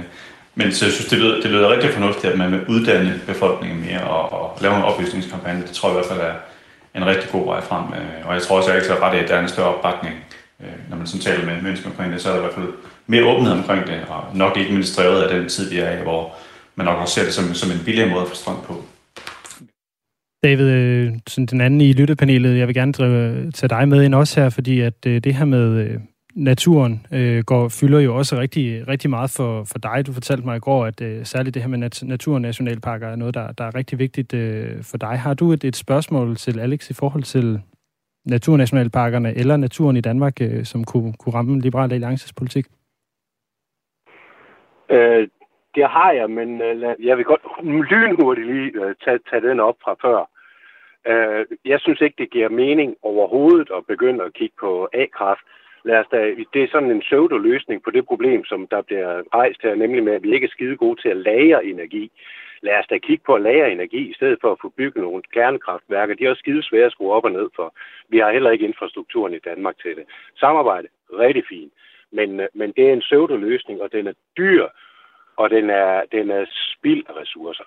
Men så jeg synes, det lyder, det lyder rigtig fornuftigt, at man vil uddanne befolkningen mere og, og lave en oplysningskampagne. Det tror jeg i hvert fald er en rigtig god vej frem. Øh. Og jeg tror også, at jeg ikke ret i, at der er en større opbakning, øh, når man sådan taler med mennesker omkring det, så er der i hvert fald mere åbenhed omkring det, og nok ikke mindst drevet af den tid, vi er i, hvor man nok også ser det som, som en billigere måde at få strøm på. David, øh, sådan den anden i lyttepanelet, jeg vil gerne drive, øh, tage dig med ind også her, fordi at øh, det her med naturen øh, går, fylder jo også rigtig, rigtig meget for, for dig. Du fortalte mig i går, at øh, særligt det her med nat- naturnationalparker er noget, der, der er rigtig vigtigt øh, for dig. Har du et, et spørgsmål til Alex i forhold til naturnationalparkerne eller naturen i Danmark, øh, som kunne, kunne ramme Liberal Alliances politik? Øh, det har jeg, men øh, jeg vil godt lynhurtigt lige øh, tage, tage den op fra før. Øh, jeg synes ikke, det giver mening overhovedet at begynde at kigge på A-kraft. Lad os da, det er sådan en pseudo-løsning på det problem, som der bliver rejst her, nemlig med, at vi ikke er skide gode til at lagre energi. Lad os da kigge på at lagre energi, i stedet for at få bygget nogle kernekraftværker. De er også skide svære at skrue op og ned for. Vi har heller ikke infrastrukturen i Danmark til det. Samarbejde, rigtig fint. Men, øh, men det er en pseudo-løsning, og den er dyr, og den er, den er spild af ressourcer.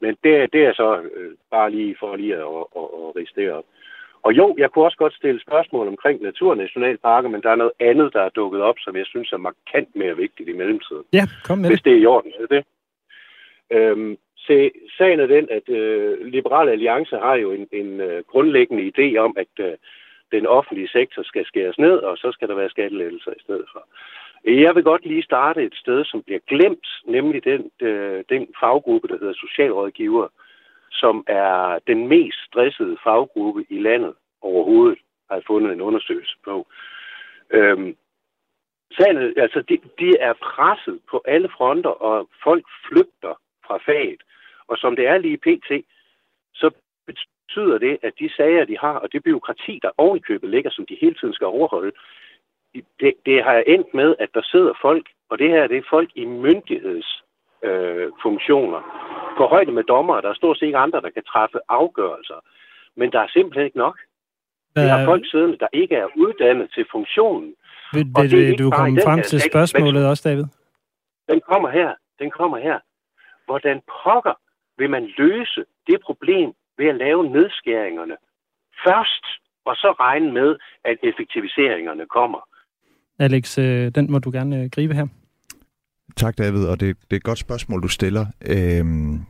Men det, det er så øh, bare lige for lige at, at, at, at riste det op. Og jo, jeg kunne også godt stille spørgsmål omkring naturnationalparker, men der er noget andet, der er dukket op, som jeg synes er markant mere vigtigt i mellemtiden. Ja, kom med Hvis det er i orden, er det. Øhm, se, sagen er den, at øh, Liberale Alliance har jo en, en øh, grundlæggende idé om, at øh, den offentlige sektor skal skæres ned, og så skal der være skattelettelser i stedet for. Jeg vil godt lige starte et sted, som bliver glemt, nemlig den, øh, den faggruppe, der hedder socialrådgiver, som er den mest stressede faggruppe i landet overhovedet, har jeg fundet en undersøgelse på. Øhm, sagen, altså, de, de er presset på alle fronter, og folk flygter fra faget. Og som det er lige pt., så betyder det, at de sager, de har, og det byråkrati, der ovenikøbet ligger, som de hele tiden skal overholde, det, det har endt med, at der sidder folk, og det her det er folk i myndighedsfunktioner, øh, på højde med dommer, Der er stort set ikke andre, der kan træffe afgørelser. Men der er simpelthen ikke nok. Vi har folk siddende, der ikke er uddannet til funktionen. Vil, vil, vil du komme frem til spørgsmålet også, David? Den kommer her. Den kommer her. Hvordan pokker vil man løse det problem ved at lave nedskæringerne først, og så regne med, at effektiviseringerne kommer? Alex, øh, den må du gerne øh, gribe her. Tak, David, og det, det er et godt spørgsmål, du stiller. Øhm,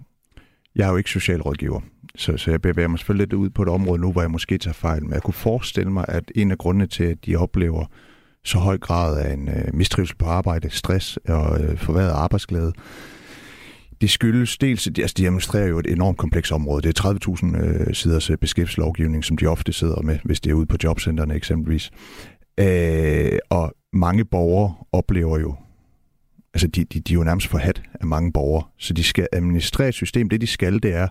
jeg er jo ikke socialrådgiver, så, så jeg bevæger mig selvfølgelig lidt ud på et område nu, hvor jeg måske tager fejl. Men jeg kunne forestille mig, at en af grundene til, at de oplever så høj grad af en øh, mistrivsel på arbejde, stress og øh, forværret arbejdsglæde, det skyldes dels, altså de administrerer jo et enormt komplekst område. Det er 30.000 øh, siders øh, beskæftigelseslovgivning, som de ofte sidder med, hvis det er ude på jobcentrene eksempelvis. Øh, og mange borgere oplever jo, altså de, de, de er jo nærmest forhat af mange borgere, så de skal administrere et system. Det de skal, det er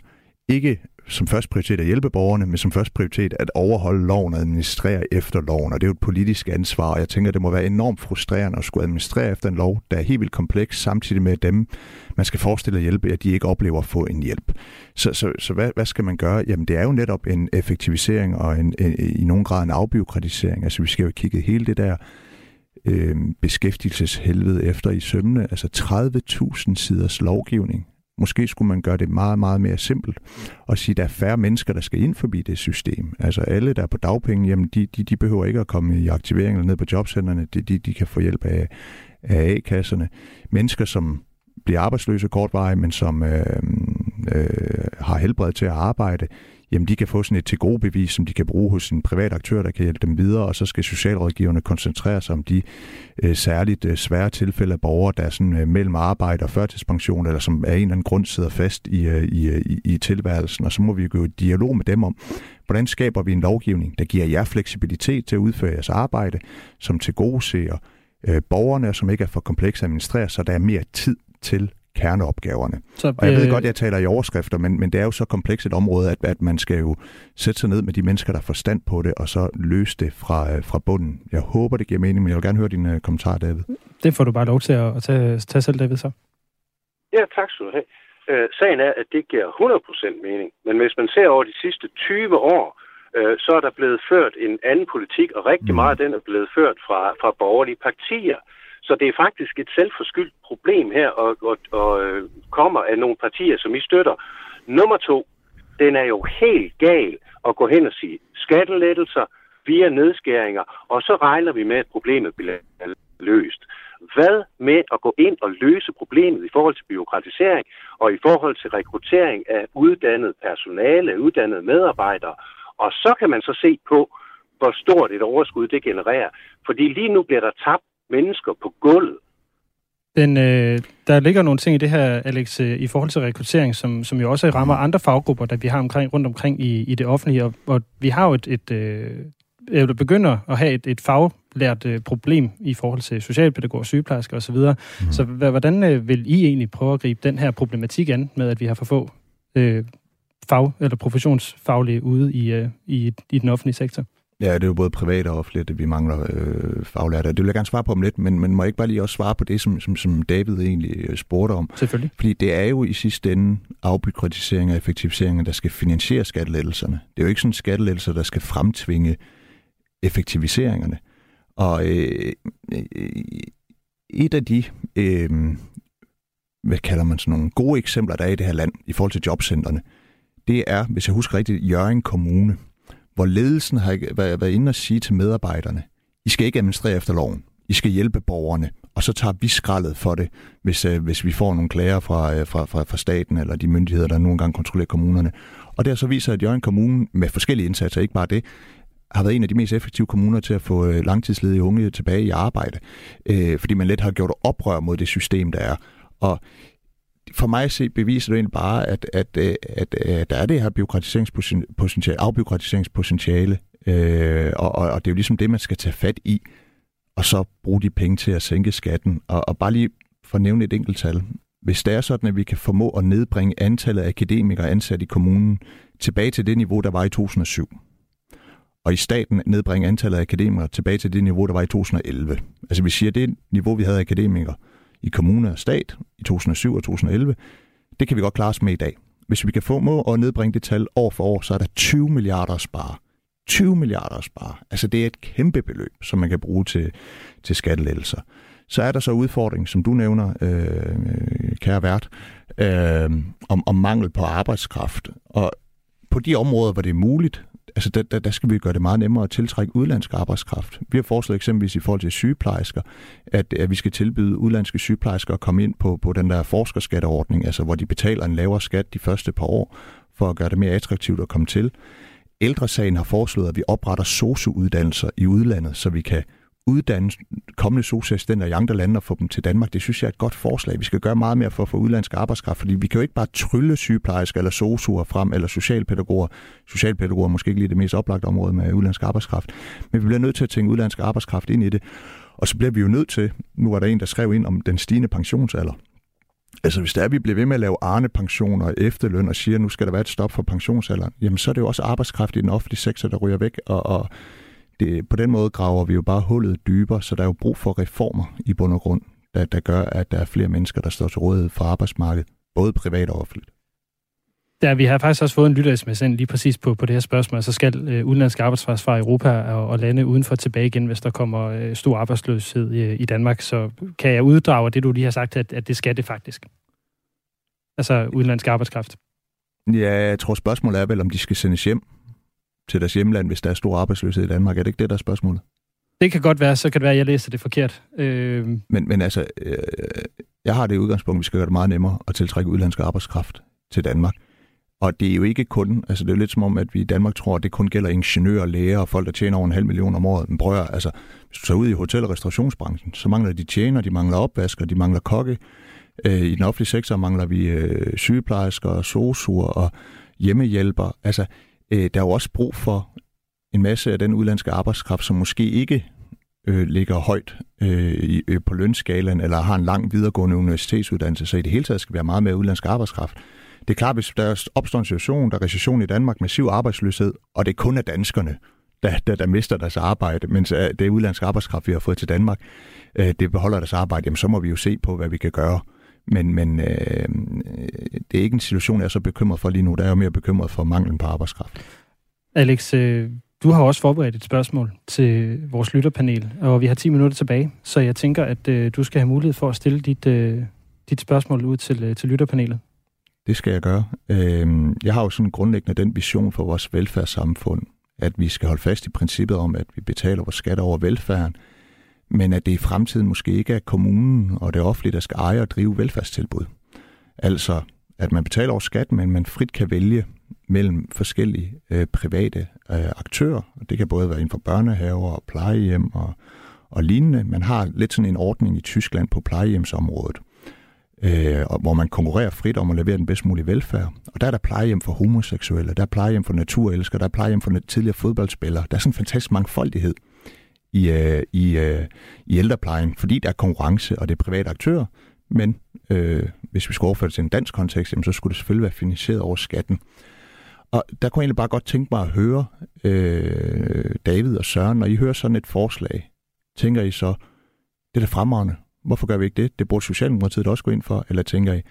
ikke som først prioritet at hjælpe borgerne, men som først prioritet at overholde loven og administrere efter loven. Og det er jo et politisk ansvar, og jeg tænker, det må være enormt frustrerende at skulle administrere efter en lov, der er helt vildt kompleks, samtidig med dem, man skal forestille at hjælpe, at de ikke oplever at få en hjælp. Så, så, så hvad, hvad skal man gøre? Jamen det er jo netop en effektivisering og en, en, i nogen grad en afbiokratisering. Altså vi skal jo kigge hele det der øh, beskæftigelseshelvede efter i sømne. Altså 30.000 siders lovgivning Måske skulle man gøre det meget, meget mere simpelt og sige, at der er færre mennesker, der skal ind forbi det system. Altså alle, der er på dagpenge, jamen de, de, de behøver ikke at komme i aktivering eller ned på jobcenterne. De, de, de kan få hjælp af, af A-kasserne. Mennesker, som bliver arbejdsløse kortvarigt, men som øh, øh, har helbred til at arbejde, jamen de kan få sådan et til gode bevis, som de kan bruge hos en privat aktør, der kan hjælpe dem videre, og så skal socialrådgiverne koncentrere sig om de øh, særligt øh, svære tilfælde af borgere, der er sådan øh, mellem arbejde og førtidspension, eller som af en eller anden grund sidder fast i, øh, i, øh, i, i tilværelsen, og så må vi gå i dialog med dem om, hvordan skaber vi en lovgivning, der giver jer fleksibilitet til at udføre jeres arbejde, som til gode ser øh, borgerne, som ikke er for komplekse at administrere, så der er mere tid til kerneopgaverne. Så, og jeg ved øh, godt, jeg taler i overskrifter, men, men det er jo så komplekst et område, at, at man skal jo sætte sig ned med de mennesker, der får stand på det, og så løse det fra, øh, fra bunden. Jeg håber, det giver mening, men jeg vil gerne høre din uh, kommentar, David. Det får du bare lov til at, at tage, tage selv, David, så. Ja, tak skal du have. Øh, sagen er, at det giver 100% mening, men hvis man ser over de sidste 20 år, øh, så er der blevet ført en anden politik, og rigtig mm. meget af den er blevet ført fra, fra borgerlige partier. Så det er faktisk et selvforskyldt problem her, og, og, og øh, kommer af nogle partier, som I støtter. Nummer to, den er jo helt gal at gå hen og sige skattelettelser via nedskæringer, og så regner vi med, at problemet bliver løst. Hvad med at gå ind og løse problemet i forhold til byråkratisering og i forhold til rekruttering af uddannet personale, uddannede medarbejdere? Og så kan man så se på, hvor stort et overskud det genererer. Fordi lige nu bliver der tabt mennesker på gulvet. Den, øh, der ligger nogle ting i det her, Alex, øh, i forhold til rekruttering, som, som jo også rammer andre faggrupper, der vi har omkring, rundt omkring i, i det offentlige. Og, og vi har jo et, et øh, eller begynder at have et, et faglært øh, problem i forhold til socialpædagoger, sygeplejersker osv. Mm. Så hvordan øh, vil I egentlig prøve at gribe den her problematik an med, at vi har for få øh, fag- eller professionsfaglige ude i, øh, i, i den offentlige sektor? Ja, det er jo både privat og offentligt, at vi mangler øh, faglærte. Det vil jeg gerne svare på om lidt, men, men må jeg ikke bare lige også svare på det, som, som, som David egentlig øh, spurgte om? Selvfølgelig. Fordi det er jo i sidste ende afbyråkratisering og effektivisering, der skal finansiere skattelettelserne. Det er jo ikke sådan skattelettelser, der skal fremtvinge effektiviseringerne. Og øh, øh, et af de, øh, hvad kalder man sådan nogle gode eksempler, der er i det her land i forhold til jobcentrene, det er, hvis jeg husker rigtigt, Jørgen Kommune hvor ledelsen har været inde og sige til medarbejderne, I skal ikke administrere efter loven. I skal hjælpe borgerne, og så tager vi skraldet for det, hvis, øh, hvis vi får nogle klager fra, øh, fra, fra, fra staten eller de myndigheder, der nogle gange kontrollerer kommunerne. Og det så viser, at Jørgen Kommune med forskellige indsatser, ikke bare det, har været en af de mest effektive kommuner til at få øh, langtidsledige unge tilbage i arbejde, øh, fordi man let har gjort oprør mod det system, der er. Og for mig at se beviser det egentlig bare, at, at, øh, at, at, at der er det her byråkratiseringspotentiale, afbyråkratiseringspotentiale, øh, og, og, og det er jo ligesom det, man skal tage fat i, og så bruge de penge til at sænke skatten. Og, og bare lige for at nævne et enkelt tal. Hvis det er sådan, at vi kan formå at nedbringe antallet af akademikere ansat i kommunen tilbage til det niveau, der var i 2007, og i staten nedbringe antallet af akademikere tilbage til det niveau, der var i 2011. Altså vi siger, det niveau, vi havde af akademikere, i kommuner og stat i 2007 og 2011, det kan vi godt klare os med i dag. Hvis vi kan få må at nedbringe det tal år for år, så er der 20 milliarder at spare. 20 milliarder at spare. Altså det er et kæmpe beløb, som man kan bruge til, til skattelettelser. Så er der så udfordringen, som du nævner, øh, kære vært, øh, om, om mangel på arbejdskraft. Og på de områder, hvor det er muligt, altså der, der, der skal vi gøre det meget nemmere at tiltrække udlandsk arbejdskraft. Vi har foreslået eksempelvis i forhold til sygeplejersker, at, at vi skal tilbyde udlandske sygeplejersker at komme ind på, på den der forskerskatteordning, altså hvor de betaler en lavere skat de første par år, for at gøre det mere attraktivt at komme til. Ældresagen har foreslået, at vi opretter sosu-uddannelser i udlandet, så vi kan uddanne kommende socialassistenter i andre lande og få dem til Danmark, det synes jeg er et godt forslag. Vi skal gøre meget mere for at få udlandsk arbejdskraft, fordi vi kan jo ikke bare trylle sygeplejersker eller sosuer frem, eller socialpædagoger. Socialpædagoger er måske ikke lige det mest oplagte område med udlandsk arbejdskraft, men vi bliver nødt til at tænke udlandsk arbejdskraft ind i det. Og så bliver vi jo nødt til, nu var der en, der skrev ind om den stigende pensionsalder. Altså hvis det er, at vi bliver ved med at lave arnepensioner og efterløn og siger, at nu skal der være et stop for pensionsalderen, jamen så er det jo også arbejdskraft i den offentlige sektor, der ryger væk, og, og det, på den måde graver vi jo bare hullet dybere, så der er jo brug for reformer i bund og grund, der, der gør, at der er flere mennesker, der står til rådighed for arbejdsmarkedet, både privat og offentligt. Ja, vi har faktisk også fået en lytter lige præcis på, på det her spørgsmål. Så skal øh, udenlandske arbejdskraft fra Europa og, og lande udenfor tilbage igen, hvis der kommer øh, stor arbejdsløshed i, i Danmark. Så kan jeg uddrage det, du lige har sagt, at, at det skal det faktisk? Altså udenlandsk arbejdskraft. Ja, jeg tror spørgsmålet er vel, om de skal sendes hjem til deres hjemland, hvis der er stor arbejdsløshed i Danmark. Er det ikke det, der er spørgsmålet? Det kan godt være, så kan det være, at jeg læser det forkert. Øh... Men, men altså, øh, jeg har det udgangspunkt, at vi skal gøre det meget nemmere at tiltrække udlandsk arbejdskraft. til Danmark. Og det er jo ikke kun, altså det er jo lidt som om, at vi i Danmark tror, at det kun gælder ingeniører, læger og folk, der tjener over en halv million om året. Men brød, altså, hvis du tager ud i hotel- og restaurationsbranchen, så mangler de tjener, de mangler opvasker, de mangler kokke. Øh, I den offentlige sektor mangler vi øh, sygeplejersker, sosuer og hjemmehjælper. Altså, øh, der er jo også brug for en masse af den udlandske arbejdskraft, som måske ikke øh, ligger højt øh, øh, på lønskalaen, eller har en lang videregående universitetsuddannelse, så i det hele taget skal være meget mere udlandsk arbejdskraft. Det er klart, hvis der opstår en situation, der er recession i Danmark, massiv arbejdsløshed, og det kun er danskerne, der, der, der mister deres arbejde, mens øh, det er udlandske arbejdskraft, vi har fået til Danmark, øh, det beholder deres arbejde, jamen så må vi jo se på, hvad vi kan gøre. Men, men øh, det er ikke en situation, jeg er så bekymret for lige nu. Der er jo mere bekymret for manglen på arbejdskraft. Alex, øh, du har også forberedt et spørgsmål til vores lytterpanel, og vi har 10 minutter tilbage, så jeg tænker, at øh, du skal have mulighed for at stille dit, øh, dit spørgsmål ud til, øh, til lytterpanelet. Det skal jeg gøre. Øh, jeg har jo sådan grundlæggende den vision for vores velfærdssamfund, at vi skal holde fast i princippet om, at vi betaler vores skatter over velfærden, men at det i fremtiden måske ikke er kommunen og det offentlige, der skal eje og drive velfærdstilbud. Altså, at man betaler over skat, men man frit kan vælge mellem forskellige øh, private øh, aktører. Det kan både være inden for børnehaver og plejehjem og, og lignende. Man har lidt sådan en ordning i Tyskland på plejehjemsområdet, øh, hvor man konkurrerer frit om at levere den bedst mulige velfærd. Og der er der plejehjem for homoseksuelle, der er plejehjem for naturelskere, der er plejehjem for tidligere fodboldspillere. Der er sådan en fantastisk mangfoldighed i, øh, i, øh, i ældreplejen, fordi der er konkurrence, og det er private aktører, men øh, hvis vi skulle overføre det til en dansk kontekst, jamen, så skulle det selvfølgelig være finansieret over skatten. Og der kunne jeg egentlig bare godt tænke mig at høre øh, David og Søren, når I hører sådan et forslag, tænker I så, det er da fremragende. Hvorfor gør vi ikke det? Det burde Socialdemokratiet også gå ind for. Eller tænker I,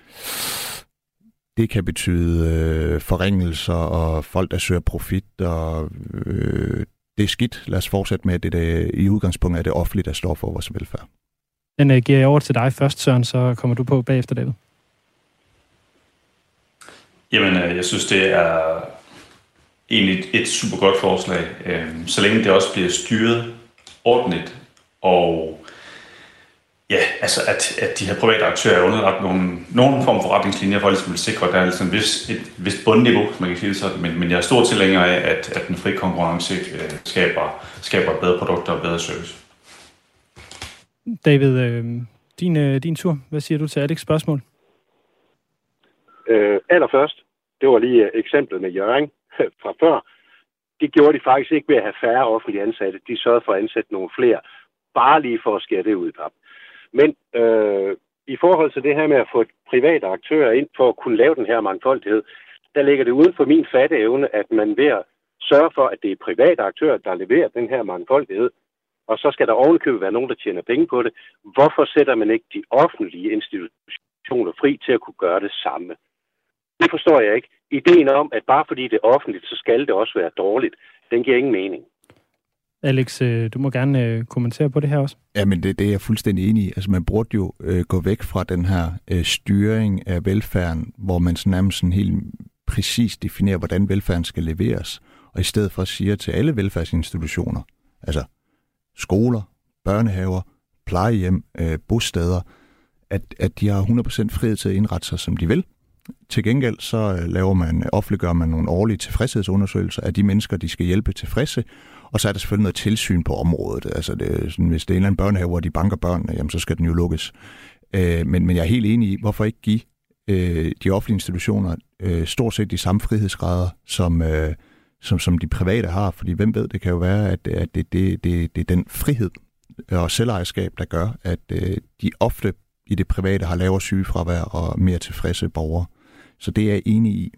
det kan betyde øh, forringelser og folk, der søger profit, og øh, det er skidt. Lad os fortsætte med, at det, det i udgangspunktet er det offentlige, der står for vores velfærd. Den uh, giver jeg over til dig først, Søren, så kommer du på bagefter, David. Jamen, øh, jeg synes, det er egentlig et super godt forslag, øh, så længe det også bliver styret ordentligt, og ja, altså at, at de her private aktører er underlagt nogle, nogle form for retningslinjer for ligesom at sikre, at der er ligesom et vis, et vist bundniveau, man kan sige sådan, men, men jeg er stor tilhænger af, at, at den fri konkurrence øh, skaber, skaber bedre produkter og bedre service. David, øh, din, øh, din tur. Hvad siger du til Alex' spørgsmål? Øh, allerførst, det var lige eksemplet med Jørgen fra før. Det gjorde de faktisk ikke ved at have færre offentlige ansatte. De sørgede for at ansætte nogle flere, bare lige for at skære det ud i pap. Men øh, i forhold til det her med at få private aktører ind for at kunne lave den her mangfoldighed, der ligger det uden for min fatteevne, at man ved at sørge for, at det er private aktører, der leverer den her mangfoldighed, og så skal der ovenkøbet være nogen, der tjener penge på det. Hvorfor sætter man ikke de offentlige institutioner fri til at kunne gøre det samme? Det forstår jeg ikke. Ideen om, at bare fordi det er offentligt, så skal det også være dårligt, den giver ingen mening. Alex, øh, du må gerne øh, kommentere på det her også. Ja, men det, det er jeg fuldstændig enig i. Altså, man burde jo øh, gå væk fra den her øh, styring af velfærden, hvor man sådan nærmest sådan helt præcis definerer, hvordan velfærden skal leveres, og i stedet for siger til alle velfærdsinstitutioner, altså skoler, børnehaver, plejehjem, øh, bosteder, at, at de har 100% frihed til at indrette sig, som de vil. Til gengæld så øh, laver man, offentliggør man nogle årlige tilfredshedsundersøgelser af de mennesker, de skal hjælpe tilfredse, og så er der selvfølgelig noget tilsyn på området. Altså det, sådan, hvis det er en eller anden børnehave, hvor de banker børnene, jamen så skal den jo lukkes. Øh, men, men jeg er helt enig i, hvorfor ikke give øh, de offentlige institutioner øh, stort set de samme frihedsgrader, som, øh, som, som de private har. Fordi hvem ved, det kan jo være, at, at det, det, det, det er den frihed og selvejerskab, der gør, at øh, de ofte i det private har lavere sygefravær og mere tilfredse borgere. Så det er jeg enig i.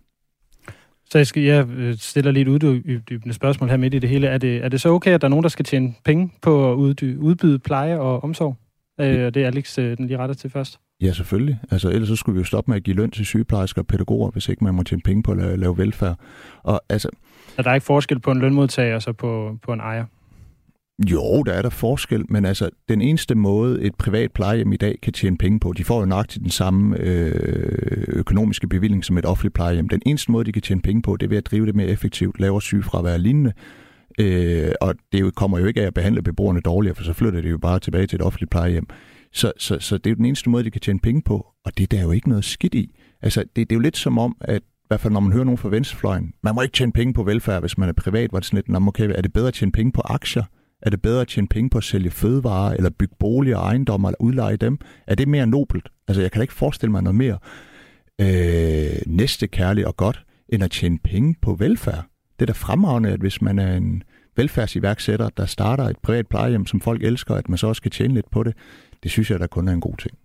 Så jeg, skal, jeg øh, stiller lige et uddybende spørgsmål her midt i det hele. Er det, er det så okay, at der er nogen, der skal tjene penge på at udbyde pleje og omsorg? Øh, det er Alex, øh, den lige retter til først. Ja, selvfølgelig. Altså, ellers så skulle vi jo stoppe med at give løn til sygeplejersker og pædagoger, hvis ikke man må tjene penge på at lave, lave velfærd. Og altså... Er der ikke forskel på en lønmodtager og så på, på en ejer? Jo, der er der forskel, men altså den eneste måde, et privat plejehjem i dag kan tjene penge på, de får jo nøjagtigt den samme øh, økonomiske bevilling som et offentligt plejehjem. Den eneste måde, de kan tjene penge på, det er ved at drive det mere effektivt, lavere sygefravær og lignende. Øh, og det kommer jo ikke af at behandle beboerne dårligere, for så flytter de jo bare tilbage til et offentligt plejehjem. Så, så, så det er jo den eneste måde, de kan tjene penge på, og det der er jo ikke noget skidt i. Altså, det, det er jo lidt som om, at i hvert fald når man hører nogen fra venstrefløjen, man må ikke tjene penge på velfærd, hvis man er privat, var det sådan lidt, okay, er det bedre at tjene penge på aktier? Er det bedre at tjene penge på at sælge fødevarer, eller bygge boliger og ejendomme, eller udleje dem? Er det mere nobelt? Altså, jeg kan da ikke forestille mig noget mere øh, næste kærligt og godt, end at tjene penge på velfærd. Det er da fremragende, at hvis man er en velfærdsiværksætter, der starter et privat plejehjem, som folk elsker, at man så også kan tjene lidt på det, det synes jeg, der kun er en god ting.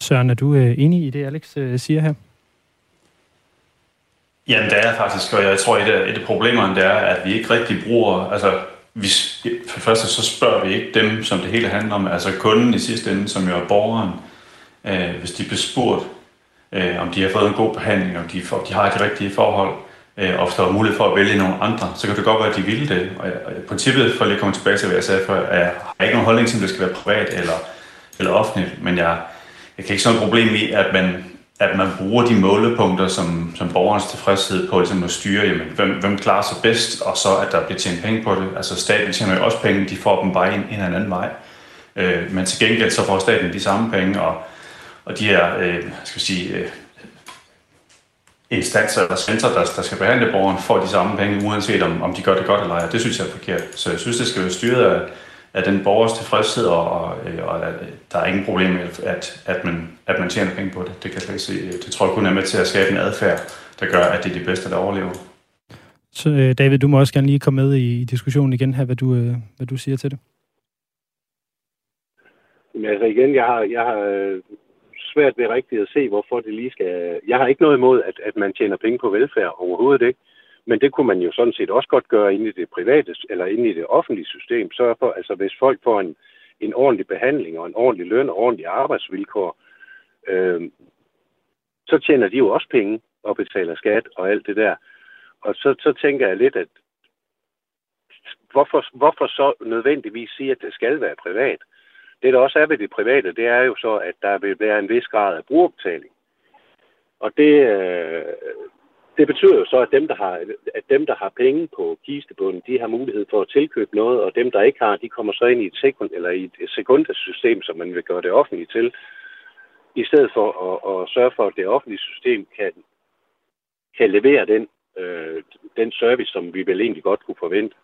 Søren, er du øh, enig i det, Alex øh, siger her? Jamen, det er faktisk, og jeg tror, et af, et af problemerne det er, at vi ikke rigtig bruger, altså vi, for det første så spørger vi ikke dem, som det hele handler om, altså kunden i sidste ende, som jo er borgeren, øh, hvis de bliver spurgt, øh, om de har fået en god behandling, om de, får, de har de rigtige forhold, øh, og får mulighed for at vælge nogle andre, så kan det godt være, at de vil det. Og, øh, og princippet, for at komme tilbage til, hvad jeg sagde før, er, jeg har ikke nogen holdning til, om det skal være privat eller, eller offentligt, men jeg, jeg kan ikke sådan et problem i, at man, at man bruger de målepunkter som, som borgerens tilfredshed på ligesom at styre, jamen, hvem, hvem klarer sig bedst, og så at der bliver tjent penge på det. Altså staten tjener jo også penge, de får dem bare en, en eller anden vej. Øh, men til gengæld så får staten de samme penge, og, og de her øh, skal vi sige, øh, instanser eller centre, der, der skal behandle borgeren, får de samme penge, uanset om, om de gør det godt eller ej. Det synes jeg er forkert. Så jeg synes, det skal være styret af, af den borgers tilfredshed, og, og, og at der er ingen problem med, at, at, man, at man tjener penge på det. Det, kan jeg se. det tror jeg kun er med til at skabe en adfærd, der gør, at det er de bedste, der overlever. Så øh, David, du må også gerne lige komme med i diskussionen igen her, hvad du, øh, hvad du siger til det. Men altså igen, jeg har, jeg har øh, svært ved rigtigt at se, hvorfor det lige skal... Jeg har ikke noget imod, at, at man tjener penge på velfærd overhovedet ikke. Men det kunne man jo sådan set også godt gøre inde i det private, eller inde i det offentlige system. Så for, altså hvis folk får en, en ordentlig behandling og en ordentlig løn og ordentlige arbejdsvilkår, øh, så tjener de jo også penge og betaler skat og alt det der. Og så, så tænker jeg lidt, at hvorfor, hvorfor så nødvendigvis sige, at det skal være privat? Det, der også er ved det private, det er jo så, at der vil være en vis grad af brugerbetaling. Og det, øh, det betyder jo så, at dem, der har, at dem, der har penge på kistebunden, de har mulighed for at tilkøbe noget, og dem, der ikke har, de kommer så ind i et sekund eller i et sekundesystem, som man vil gøre det offentlige til, i stedet for at, at sørge for, at det offentlige system kan, kan levere den, øh, den service, som vi vel egentlig godt kunne forvente.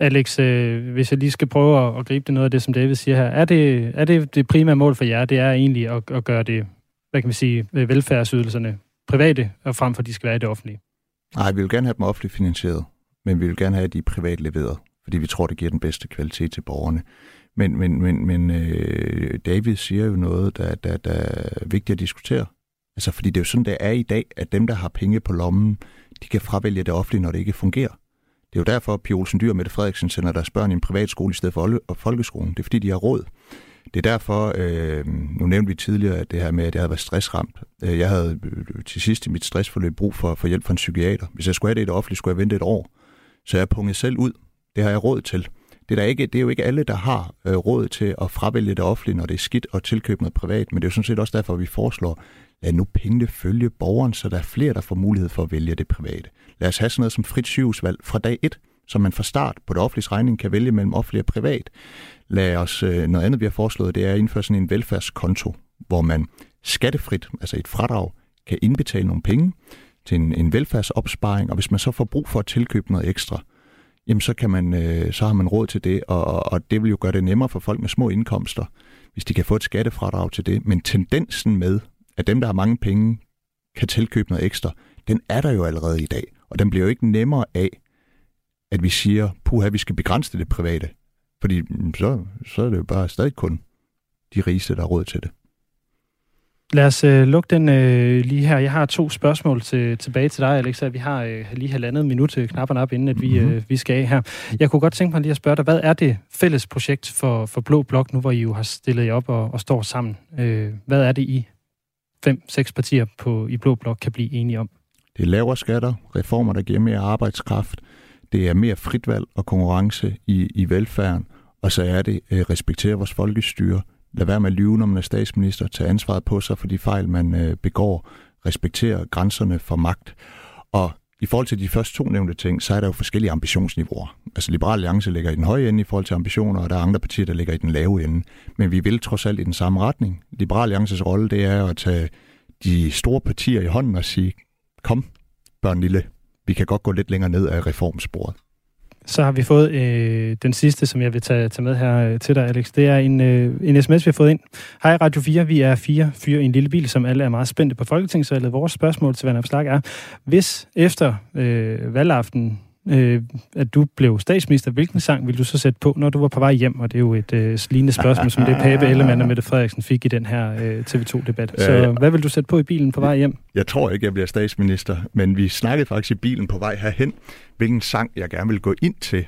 Alex, øh, hvis jeg lige skal prøve at, at gribe det noget af det, som David siger her. Er det, er det det primære mål for jer, det er egentlig at, at gøre det, hvad kan vi sige, øh, velfærdsydelserne private, og frem for at de skal være i det offentlige? Nej, vi vil gerne have dem offentligt finansieret, men vi vil gerne have, at de er privat leveret, fordi vi tror, det giver den bedste kvalitet til borgerne. Men, men, men, men øh, David siger jo noget, der, der, der er vigtigt at diskutere. Altså, fordi det er jo sådan, det er i dag, at dem, der har penge på lommen, de kan fravælge det offentlige, når det ikke fungerer. Det er jo derfor, at Pia Olsen Dyr og Mette Frederiksen sender deres børn i en privatskole i stedet for folkeskolen. Det er fordi, de har råd. Det er derfor, øh, nu nævnte vi tidligere det her med, at jeg havde været stressramt. Øh, jeg havde øh, øh, til sidst i mit stressforløb brug for, for hjælp fra en psykiater. Hvis jeg skulle have det i det offentlige, skulle jeg vente et år. Så jeg punget selv ud. Det har jeg råd til. Det er, der ikke, det er jo ikke alle, der har øh, råd til at fravælge det offentlige, når det er skidt og tilkøbe noget privat. Men det er jo sådan set også derfor, vi foreslår, lad nu pengene følge borgeren, så der er flere, der får mulighed for at vælge det private. Lad os have sådan noget som frit sygehusvalg fra dag 1, så man fra start på det offentlige regning kan vælge mellem offentlig og privat. Lad os, øh, noget andet vi har foreslået, det er at indføre sådan en velfærdskonto, hvor man skattefrit, altså et fradrag, kan indbetale nogle penge til en, en velfærdsopsparing, og hvis man så får brug for at tilkøbe noget ekstra, jamen så, kan man, øh, så har man råd til det, og, og det vil jo gøre det nemmere for folk med små indkomster, hvis de kan få et skattefradrag til det. Men tendensen med, at dem, der har mange penge, kan tilkøbe noget ekstra, den er der jo allerede i dag. Og den bliver jo ikke nemmere af, at vi siger, puha, vi skal begrænse det private. Fordi mm, så, så er det jo bare stadig kun de rigeste, der har råd til det. Lad os øh, lukke den øh, lige her. Jeg har to spørgsmål til, tilbage til dig, Alexa. Vi har øh, lige halvandet minut til knapperne op, inden at vi, mm-hmm. øh, vi skal af her. Jeg kunne godt tænke mig lige at spørge dig, hvad er det fælles projekt for, for Blå Blok, nu hvor I jo har stillet jer op og, og står sammen? Øh, hvad er det, I fem, seks partier på, i Blå Blok kan blive enige om? Det er lavere skatter, reformer, der giver mere arbejdskraft, det er mere fritvalg og konkurrence i, i velfærden, og så er det øh, respektere vores folkestyre, lad være med at lyve, når man er statsminister, tage ansvaret på sig for de fejl, man øh, begår, respektere grænserne for magt. Og i forhold til de første to nævnte ting, så er der jo forskellige ambitionsniveauer. Altså Liberal Alliance ligger i den høje ende i forhold til ambitioner, og der er andre partier, der ligger i den lave ende. Men vi vil trods alt i den samme retning. Liberal Alliances rolle, det er at tage de store partier i hånden og sige, kom, børn lille, vi kan godt gå lidt længere ned af reformsporet. Så har vi fået øh, den sidste, som jeg vil tage, tage med her øh, til dig, Alex. Det er en, øh, en sms, vi har fået ind. Hej Radio 4, vi er fire fyre i en lille bil, som alle er meget spændte på Folketingsvalget. Vores spørgsmål til Vandrup Slag er, hvis efter øh, valgaften øh, at du blev statsminister, hvilken sang ville du så sætte på, når du var på vej hjem? Og det er jo et øh, lignende spørgsmål, som det Pape Ellemann og Mette Frederiksen fik i den her øh, TV2-debat. Så ja. hvad vil du sætte på i bilen på vej hjem? Jeg tror ikke, jeg bliver statsminister, men vi snakkede faktisk i bilen på vej herhen, hvilken sang jeg gerne vil gå ind til,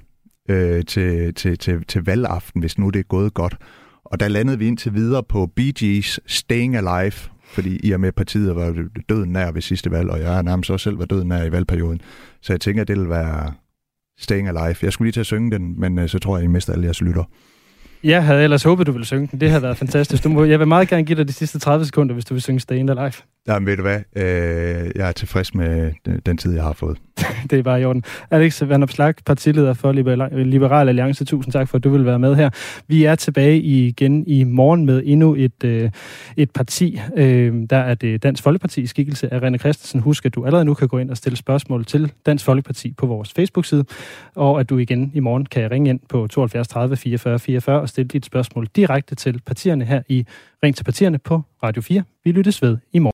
øh, til, til, til, til valgaften, hvis nu det er gået godt. Og der landede vi indtil videre på Bee Gees Staying Alive, fordi i og med partiet var døden nær ved sidste valg, og jeg er nærmest også selv var døden nær i valgperioden. Så jeg tænker, at det vil være Staying Alive. Jeg skulle lige til at synge den, men øh, så tror jeg, at I mister alle jeres lytter. Jeg havde ellers håbet, du ville synge den. Det havde været fantastisk. Du må, jeg vil meget gerne give dig de sidste 30 sekunder, hvis du vil synge Staying Alive. Jamen ved du hvad, øh, jeg er tilfreds med den tid, jeg har fået. det er bare i orden. Alex Van Opslag, partileder for Liberal Alliance, tusind tak for, at du vil være med her. Vi er tilbage igen i morgen med endnu et, øh, et parti. Øh, der er det Dansk Folkeparti i skikkelse af René Christensen. Husk, at du allerede nu kan gå ind og stille spørgsmål til Dansk Folkeparti på vores Facebook-side, og at du igen i morgen kan ringe ind på 72 30 44 44 og stille dit spørgsmål direkte til partierne her i Ring til partierne på Radio 4. Vi lyttes ved i morgen.